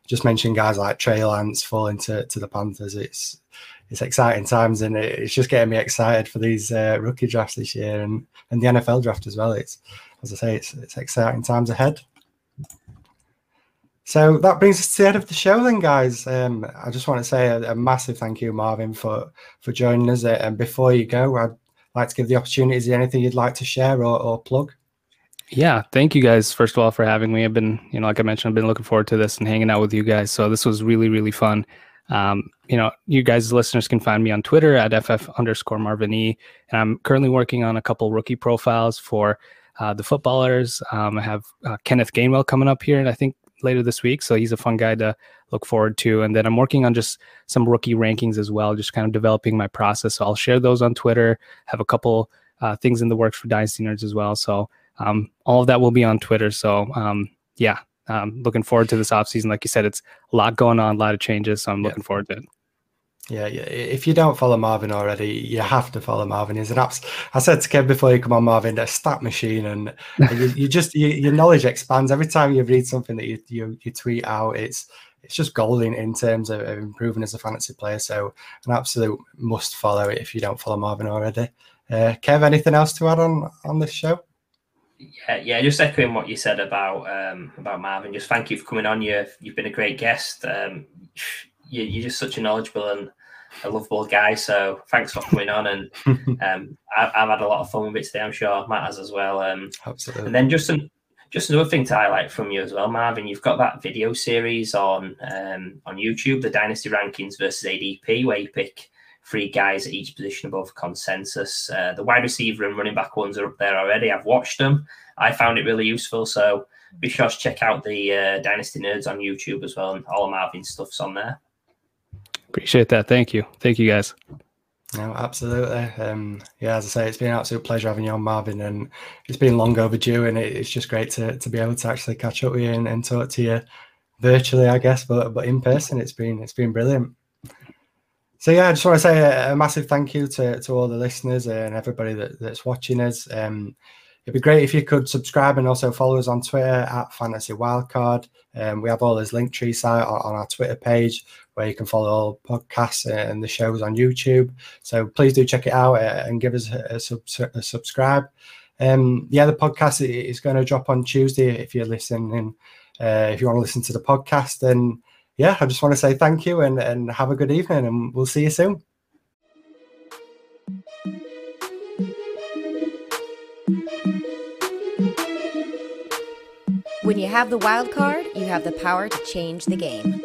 just mention guys like Trey Lance falling to, to the Panthers. It's it's exciting times, and it's just getting me excited for these uh, rookie drafts this year and, and the NFL draft as well. It's as I say, it's it's exciting times ahead. So that brings us to the end of the show, then, guys. Um, I just want to say a, a, massive thank you, Marvin, for for joining us. And before you go, I'd like to give the opportunity. Is there anything you'd like to share or, or plug? Yeah, thank you guys first of all for having me. I've been, you know, like I mentioned, I've been looking forward to this and hanging out with you guys. So this was really, really fun. Um, you know, you guys, listeners, can find me on Twitter at ff underscore Marvin E. And I'm currently working on a couple rookie profiles for uh, the footballers. Um, I have uh, Kenneth Gainwell coming up here, and I think later this week, so he's a fun guy to look forward to. And then I'm working on just some rookie rankings as well, just kind of developing my process. So I'll share those on Twitter. Have a couple uh, things in the works for Dynasty Nerds as well. So um, all of that will be on Twitter. So um, yeah, um, looking forward to this offseason. Like you said, it's a lot going on, a lot of changes. So I'm looking forward to it. Yeah. If you don't follow Marvin already, you have to follow Marvin. He's an apps. I said to Kev before you come on, Marvin, a stat machine, and, and you, you, just you, your knowledge expands every time you read something that you you, you tweet out. It's it's just golden in terms of, improving as a fantasy player. So an absolute must follow it if you don't follow Marvin already. Uh, Kev, anything else to add on on this show? Yeah, yeah, just echoing what you said about um, about Marvin. Just thank you for coming on. You you've been a great guest. Um, you're just such a knowledgeable and a lovable guy. So thanks for coming on, and um, I, have had a lot of fun with it today. I'm sure Matt has as well. Um, Absolutely. And then just an, just another thing to highlight from you as well, Marvin. You've got that video series on um, on YouTube, the Dynasty Rankings versus ADP, where you pick three guys at each position above consensus. Uh, the wide receiver and running back ones are up there already. I've watched them. I found it really useful. So be sure to check out the uh, Dynasty Nerds on YouTube as well, and all of Marvin's stuff's on there. Appreciate that. Thank you. Thank you, guys. No, absolutely. Um, yeah, as I say, it's been an absolute pleasure having you on, Marvin, and it's been long overdue, and it, it's just great to, to be able to actually catch up with you and, and talk to you virtually, I guess, but but in person, it's been it's been brilliant. So yeah, I just want to say a, a massive thank you to, to all the listeners and everybody that, that's watching us. Um, it'd be great if you could subscribe and also follow us on Twitter at Fantasy Wildcard. Um, we have all this Linktree site on, on, our Twitter page where you can follow all podcasts and the shows on YouTube. So please do check it out uh, and give us a, a, a subscribe. Um, yeah, the podcast is going to drop on Tuesday if you're listening. Uh, if you want to listen to the podcast, then yeah, I just want to say thank you and, and have a good evening, and we'll see you soon. When you have the wild card, you have the power to change the game.